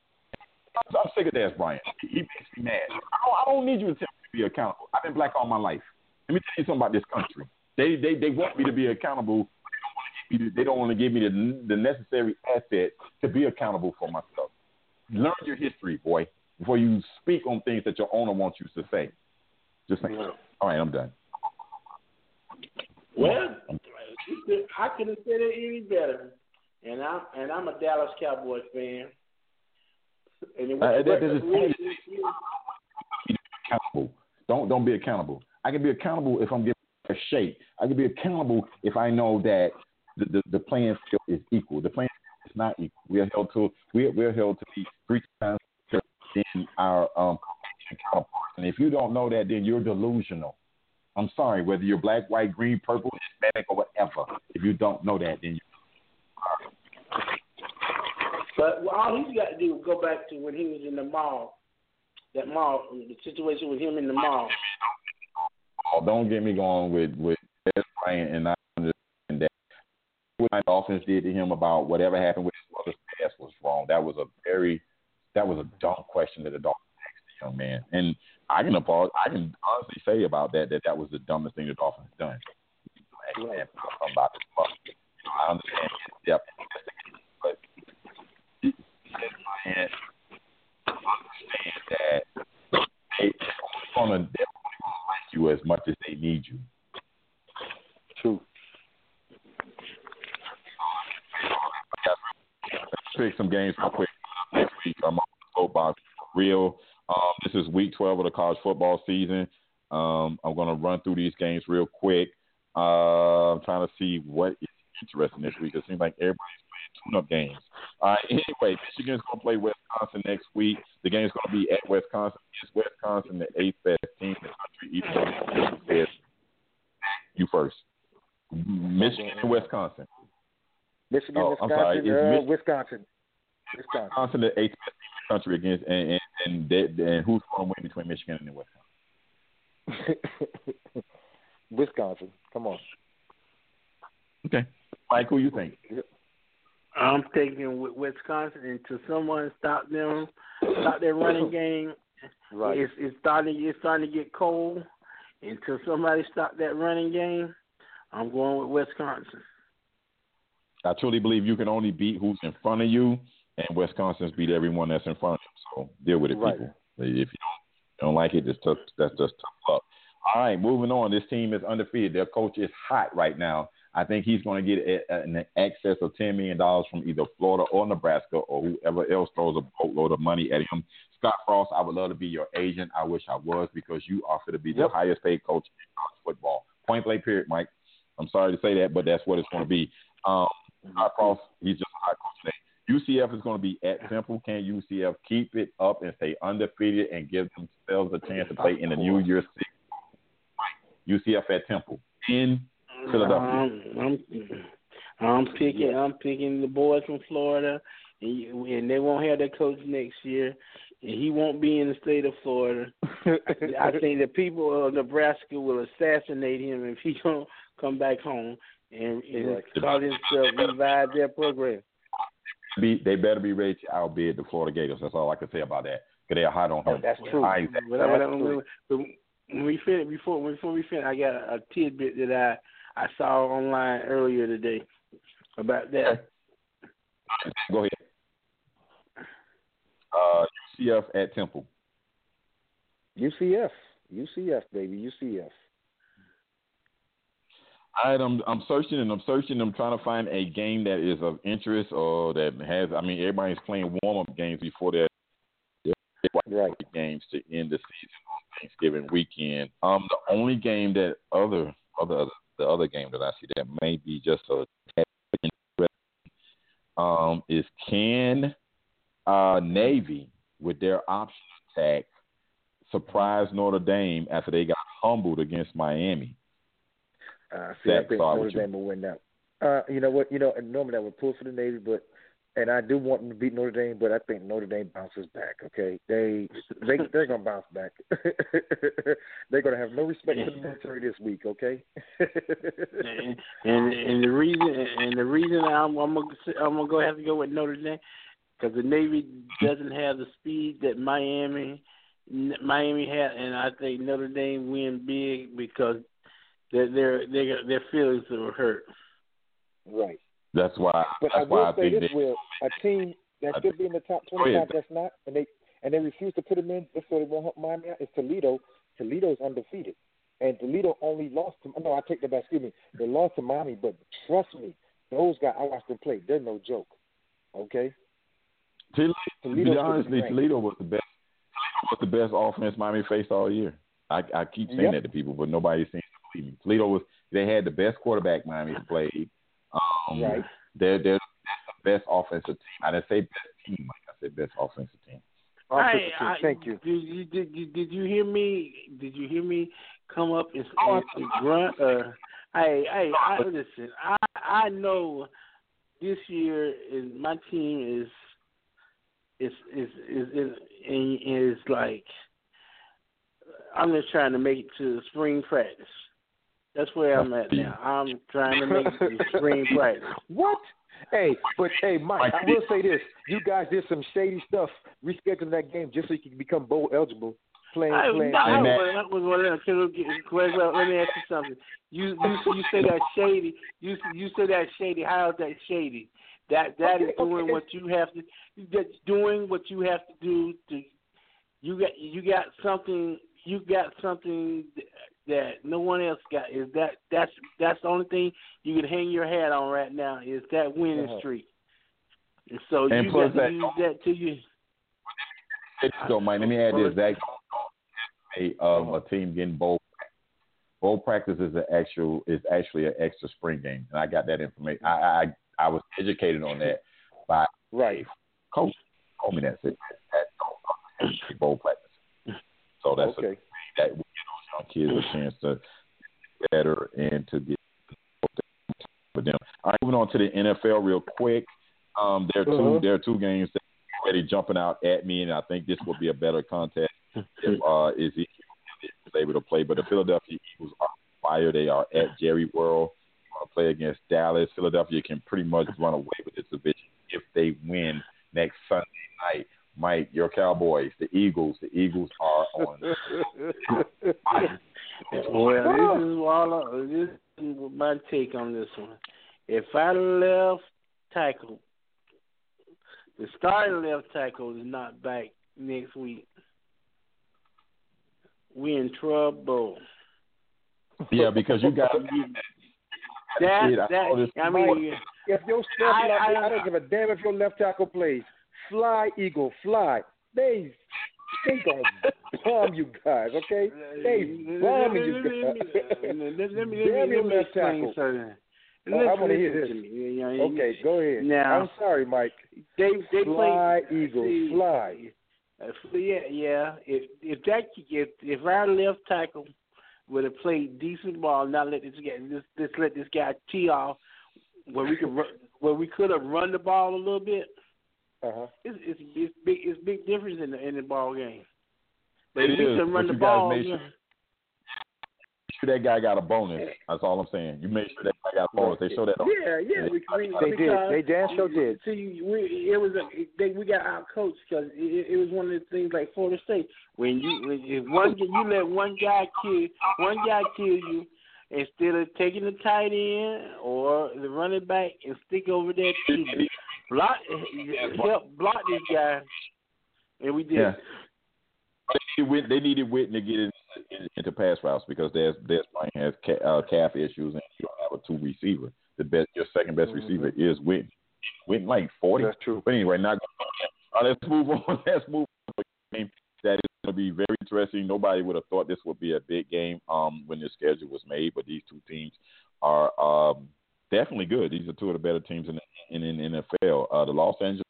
I'm sick of Dez Bryant. He, he makes me mad. I don't, I don't need you to tell me to be accountable. I've been black all my life. Let me tell you something about this country. They they, they want me to be accountable. They don't want to give me the, they don't want to give me the, necessary asset to be accountable for myself. Learn your history, boy, before you speak on things that your owner wants you to say. Just saying. All right, I'm done. well, I couldn't have said it any better. And I'm and I'm a Dallas Cowboys fan. And it Uh, was that- that be accountable. Don't don't be accountable. I can be accountable if I'm getting a shape. I can be accountable if I know that the, the, the playing field is equal. The playing field is not equal. We are held to we are, we are held to be three times than our um counterparts. And if you don't know that, then you're delusional. I'm sorry, whether you're black, white, green, purple, Hispanic, or whatever. If you don't know that, then you But all he's got to do is go back to when he was in the mall. That mall, the situation with him in the mall. Don't get me going with with Dez Bryant and I understand that what my Dolphins did to him about whatever happened with his mother's past was wrong. That was a very that was a dumb question that the Dolphins asked the young man, and I can apologize. I can honestly say about that that that was the dumbest thing the Dolphins done. About. You know, I understand his depth but Dez Bryant understand that they, they're only gonna they're gonna you as much as they need you. True. Pick some games real quick. Next week I'm on the box real. Um, this is week 12 of the college football season. Um, I'm going to run through these games real quick. Uh, I'm trying to see what is interesting this week. It seems like everybody's tune-up games. Uh, anyway, Michigan's going to play Wisconsin next week. The game's going to be at Wisconsin. It's Wisconsin, the eighth best team in the country. Even though says you first. Michigan and Wisconsin. Michigan, Oh, I'm sorry. Wisconsin, It's uh, Mich- Wisconsin, Wisconsin. Wisconsin, the eighth best team in the country against, and and, and, they, and who's going to win between Michigan and Wisconsin? Wisconsin. Come on. Okay, Mike, who you think? I'm taking Wi- Wisconsin until someone stop them, stop their running game. Right. It's it's starting it's starting to get cold. Until somebody stop that running game, I'm going with Wisconsin. I truly believe you can only beat who's in front of you, and Wisconsin's beat everyone that's in front of you. So deal with it, Right. people. If you don't, don't like it, just tough, that's just tough luck. All right, moving on. This team is undefeated. Their coach is hot right now. I think he's going to get an excess of ten million dollars from either Florida or Nebraska or whoever else throws a boatload of money at him. Scott Frost, I would love to be your agent. I wish I was because you are going to be the Yep. highest paid coach in college football. Point blank, period, Mike. I'm sorry to say that, but that's what it's going to be. Um, Scott Frost, he's just a hot coach today. UCF is going to be at Temple. Can UCF keep it up and stay undefeated and give themselves a chance to play in the New Year's Six? UCF at Temple in Philadelphia. Um, I'm I'm picking I'm picking the boys from Florida, and, you, and they won't have their coach next year, and he won't be in the state of Florida. I think the people of Nebraska will assassinate him if he don't come back home and, and call himself revive their program. Be, they better be ready to outbid the Florida Gators. That's all I can say about that. Because they're hot on. Oh, that's true. But, That's but, true. when we finish, before before we finish, I got a, a tidbit that I I saw online earlier today about that. Go ahead. Uh, UCF at Temple. UCF. UCF, baby. UCF. All right, I'm I'm searching and I'm searching. I'm trying to find a game that is of interest or that has. I mean, everybody's playing warm up games before their Right. games to end the season on Thanksgiving weekend. Um, the only game that other other the other game that I see that may be just a um is can uh Navy with their option attack surprise Notre Dame after they got humbled against Miami. Uh, see, I think Notre you- Dame will win that. Uh, you know what? You know, and normally I would pull for the Navy, but and I do want them to beat Notre Dame, but I think Notre Dame bounces back. Okay, they they they're gonna bounce back. they're gonna have no respect for the military this week. Okay. and, and and the reason and the reason I'm I'm gonna I'm gonna go have to go with Notre Dame because the Navy doesn't have the speed that Miami Miami had, and I think Notre Dame win big because their their their their feelings were hurt. right. That's why. But I that's will why I say think this: Will a team that should be in the top twenty-five that's not, and they and they refuse to put them in just so they won't help Miami out. Is Toledo? Toledo's undefeated, and Toledo only lost to. No, I take that back. Excuse me. They lost to Miami, but trust me, those guys I watched them play. They're no joke. Okay. Toledo, to Toledo honest, be ranked. Toledo was the best. Toledo was the best offense Miami faced all year. I, I keep saying Yep. that to people, but nobody seems to believe me. Toledo was. They had the best quarterback Miami played. Um, Right. They're they're they're the best offensive team. I didn't say best team. Like I said, best offensive team. Offensive I- team. I- Thank you. Did you did you did you hear me? Did you hear me come up and, Oh, and, and grunt? Uh, hey, hey, I, listen. I I know this year is my team is is is is is, is, is like I'm just trying to make it to spring practice. That's where I'm at now. I'm trying to make it to spring. What? Hey, but hey, Mike, I will say this: you guys did some shady stuff rescheduling that game just so you can become bowl eligible. Playing, I, playing. no, I Hey, man. was, I was wondering, can we get- Greg, well, let me ask you something. You you you say that shady. You you say that shady. How is that shady? That that is Okay, doing okay. what you have to. That's doing what you have to do to. You got you got something. You got something that no one else got. Is that that's that's the only thing you can hang your hat on right now? Is that winning Uh-huh. streak? So And you got to use that to you. So, Mike, let me add this. Zach a um, a team getting bowl bowl practice is an actual is actually an extra spring game, and I got that information. I I, I was educated on that by Right. coach. Told me that said that that bowl practice. So that's a, Okay. that will give those young kids a chance to get better and to get with them. All right, moving on to the NFL real quick. Um, there are 2 Uh-huh. there are two games that are already jumping out at me, and I think this will be a better contest if uh, Ezekiel is able to play. But the Philadelphia Eagles are fire. They are at Jerry World. Play against Dallas. Philadelphia can pretty much run away with this division if they win next Sunday night. Mike, your Cowboys, the Eagles, the Eagles are on. Well, this is all. Uh, this is my take on this one. If I left tackle, the starting left tackle is not back next week. We in trouble. yeah, because you got That Dude, I that saw this- I mean, If your stuff, I- I, I- I, don't give a damn if your left tackle plays. Fly, Eagle, fly. They they gonna bomb you guys, okay? They bombing you guys. Let me let me let me, Damn your let me left explain tackle. something. Oh, I Listen- wanna hear this. to me. Okay, go ahead. Now- I'm sorry, Mike. They they Fly, play Eagle, see, fly. uh, yeah, yeah. If if that if if our left tackle would have played decent ball, not let this guy just just let this guy tee off, where we could where we could have run the ball a little bit. Uh huh. It's it's it's big it's big difference in the in the ball game. But It if we is, can run but the you ball, made sure- sure that guy got a bonus. That's all I'm saying. You make sure that guy got a bonus. They show that on Yeah, yeah, we, we, They did. They damn sure did. See, we, it was a, they, we got out coached because it, it was one of the things like Florida State when you when, if one you let one guy kill one guy kill you instead of taking the tight end or the running back and stick over there to block help block this guy, and we did. Yeah. They needed, Whit- they needed Witten to get in, in, into pass routes because there's there's Bryant has ca- uh, calf issues and you don't have a two receiver. The best your second best receiver is Witten. Witten like forty. That's true. But anyway, not uh, let's move on. Let's move on to a game that is going to be very interesting. Nobody would have thought this would be a big game um, when the schedule was made, but these two teams are um, definitely good. These are two of the better teams in the, in, in the NFL. Uh, the Los Angeles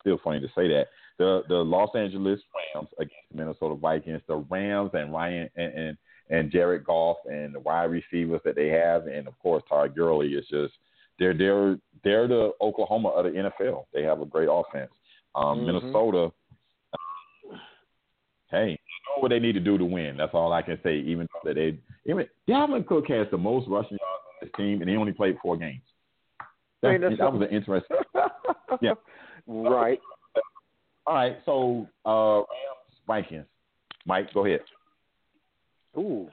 still funny to say that the the Los Angeles Rams against the Minnesota Vikings. The Rams and Ryan and and, and Jared Goff and the wide receivers that they have, and of course Todd Gurley is just they're they're they're the Oklahoma of the NFL. They have a great offense. Um, Mhm. Minnesota, hey, they know what they need to do to win. That's all I can say. Even though that they even Dalvin Cook has the most rushing yards on this team, and he only played four games. That, Hey, that's that was an interesting. Yeah. Right. All right, so uh, Rams, Vikings. Mike, go ahead. Ooh.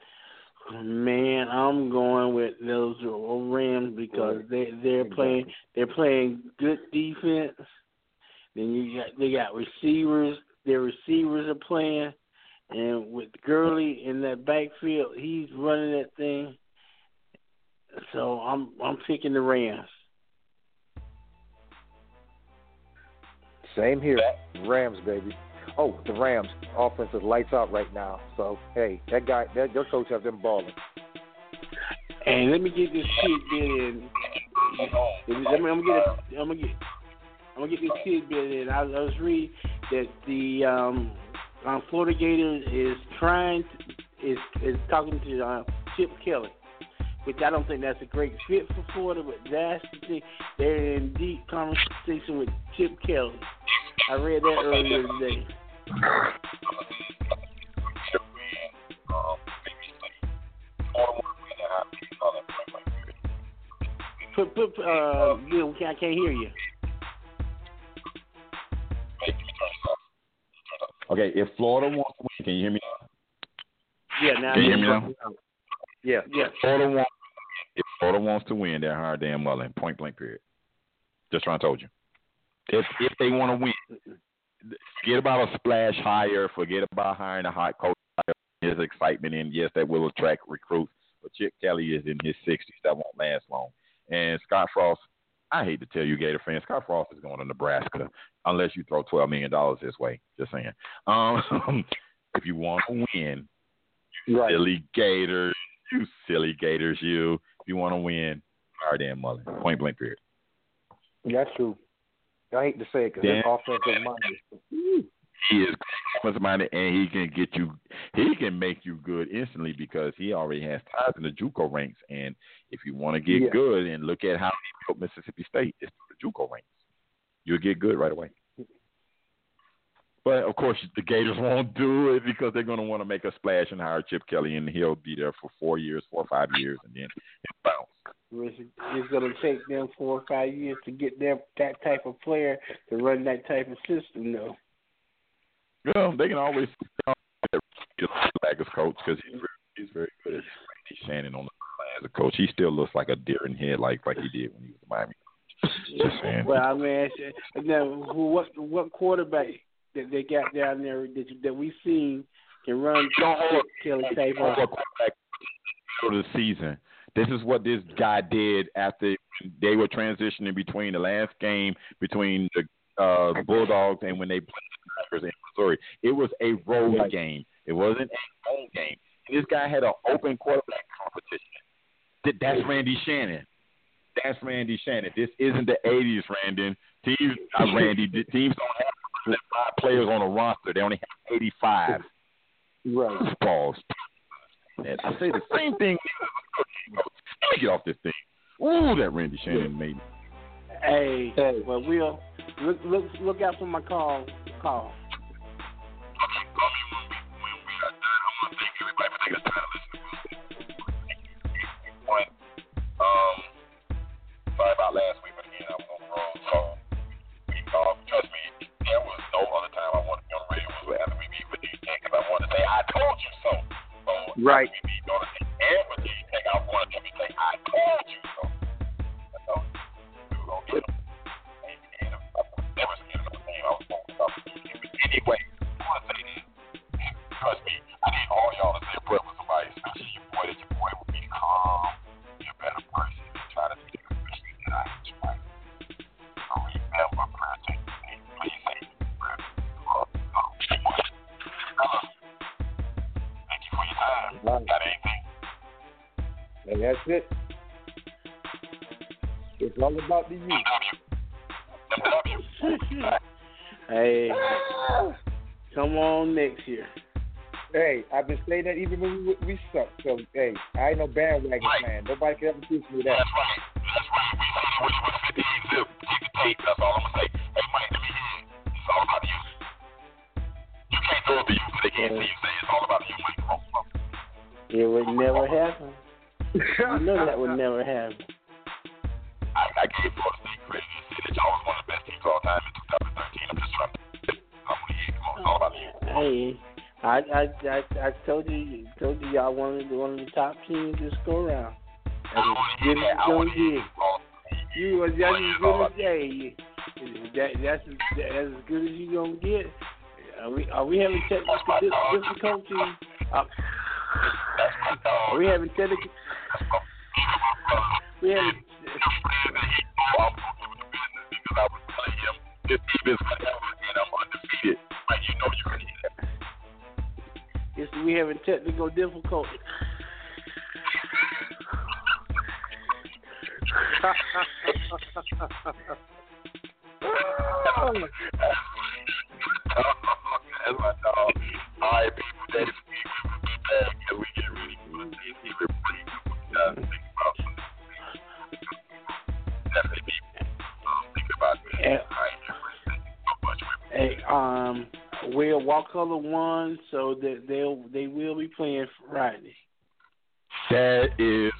Man, I'm going with those Rams because they they're playing they're playing good defense. Then you got they got receivers. Their receivers are playing, and with Gurley in that backfield, he's running that thing. So I'm I'm picking the Rams. Same here. Rams, baby. Oh, the Rams. Offense is lights out right now. So hey, that guy, that their coach has them balling. And let me get this tidbit in. Let me, I'm gonna get. A, I'm gonna get. I'm gonna get this tidbit in. I, I was reading that the um, um, Florida Gators is trying to, is is talking to uh, Chip Kelly, which I don't think that's a great fit for Florida, but that's the thing. They're in deep conversation with Chip Kelly. I read that earlier today. Put put uh, Bill, I can't hear you. Okay, if Florida wants to win, can you hear me? Yeah, now Can you hear me now? Yeah. Yeah. Florida wants, if Florida wants to win, they're hire Dan Mullen. Point blank. Period. Just trying to told you. If if they want to win, forget about a splash hire. Forget about hiring a hot coach. His excitement in yes, that will attract recruits. But Chip Kelly is in his 60s. That won't last long. And Scott Frost, I hate to tell you, Gator fans, Scott Frost is going to Nebraska unless you throw twelve million dollars this way. Just saying. Um, if you want to win, you Right. silly Gators, you silly Gators, you. If you want to win, hire Dan Mullen. Point blank period. That's true. I hate to say it because his offensive mind. He is offensive minded, and he can get you. He can make you good instantly because he already has ties in the JUCO ranks. And if you want to get Yeah. good and look at how he built Mississippi State, it's through the JUCO ranks. You'll get good right away. But of course, the Gators won't do it because they're going to want to make a splash and hire Chip Kelly, and he'll be there for four years, four or five years, and then. It's, it's going to take them four or five years to get them that type of player to run that type of system, though. Well, they can always his coach because he's very, he's very good at Randy Shannon on the as a coach. He still looks like a deer in head like like he did when he was in Miami. Just saying. Well, I mean, now who- what what quarterback that they got down there that that we seen can run Kelly type of quarterback for the season. This is what this guy did after they were transitioning between the last game between the uh, Bulldogs and when they played the Tigers in Missouri. It was a road Right. game. It wasn't a home game. And this guy had an open quarterback competition. That's Randy Shannon. That's Randy Shannon. This isn't the '80s, Randy. Teams, Randy. Teams don't have five players on a roster. They only have 85 Right. balls. And I say the same thing. Let me get off this thing. Ooh, that Randy Shannon made me. Hey, Hey. well, we'll look look look out for my call call. Um, Right. It's all about the youth. MW. Hey, come on next year. Hey, I've been saying that even when we, we suck. So, hey, I ain't no bandwagon fan. Nobody can ever teach me that. That's right. Good as that. I you want gonna get. You was that's as good as hey, that that's as, that's as good as you gonna get. Are we are we having technical di- difficulties? Uh, dog. are we having technical? We having I was telling him We'll. Hey, um, we're Wakulla one, so that they'll they will be playing Friday. That is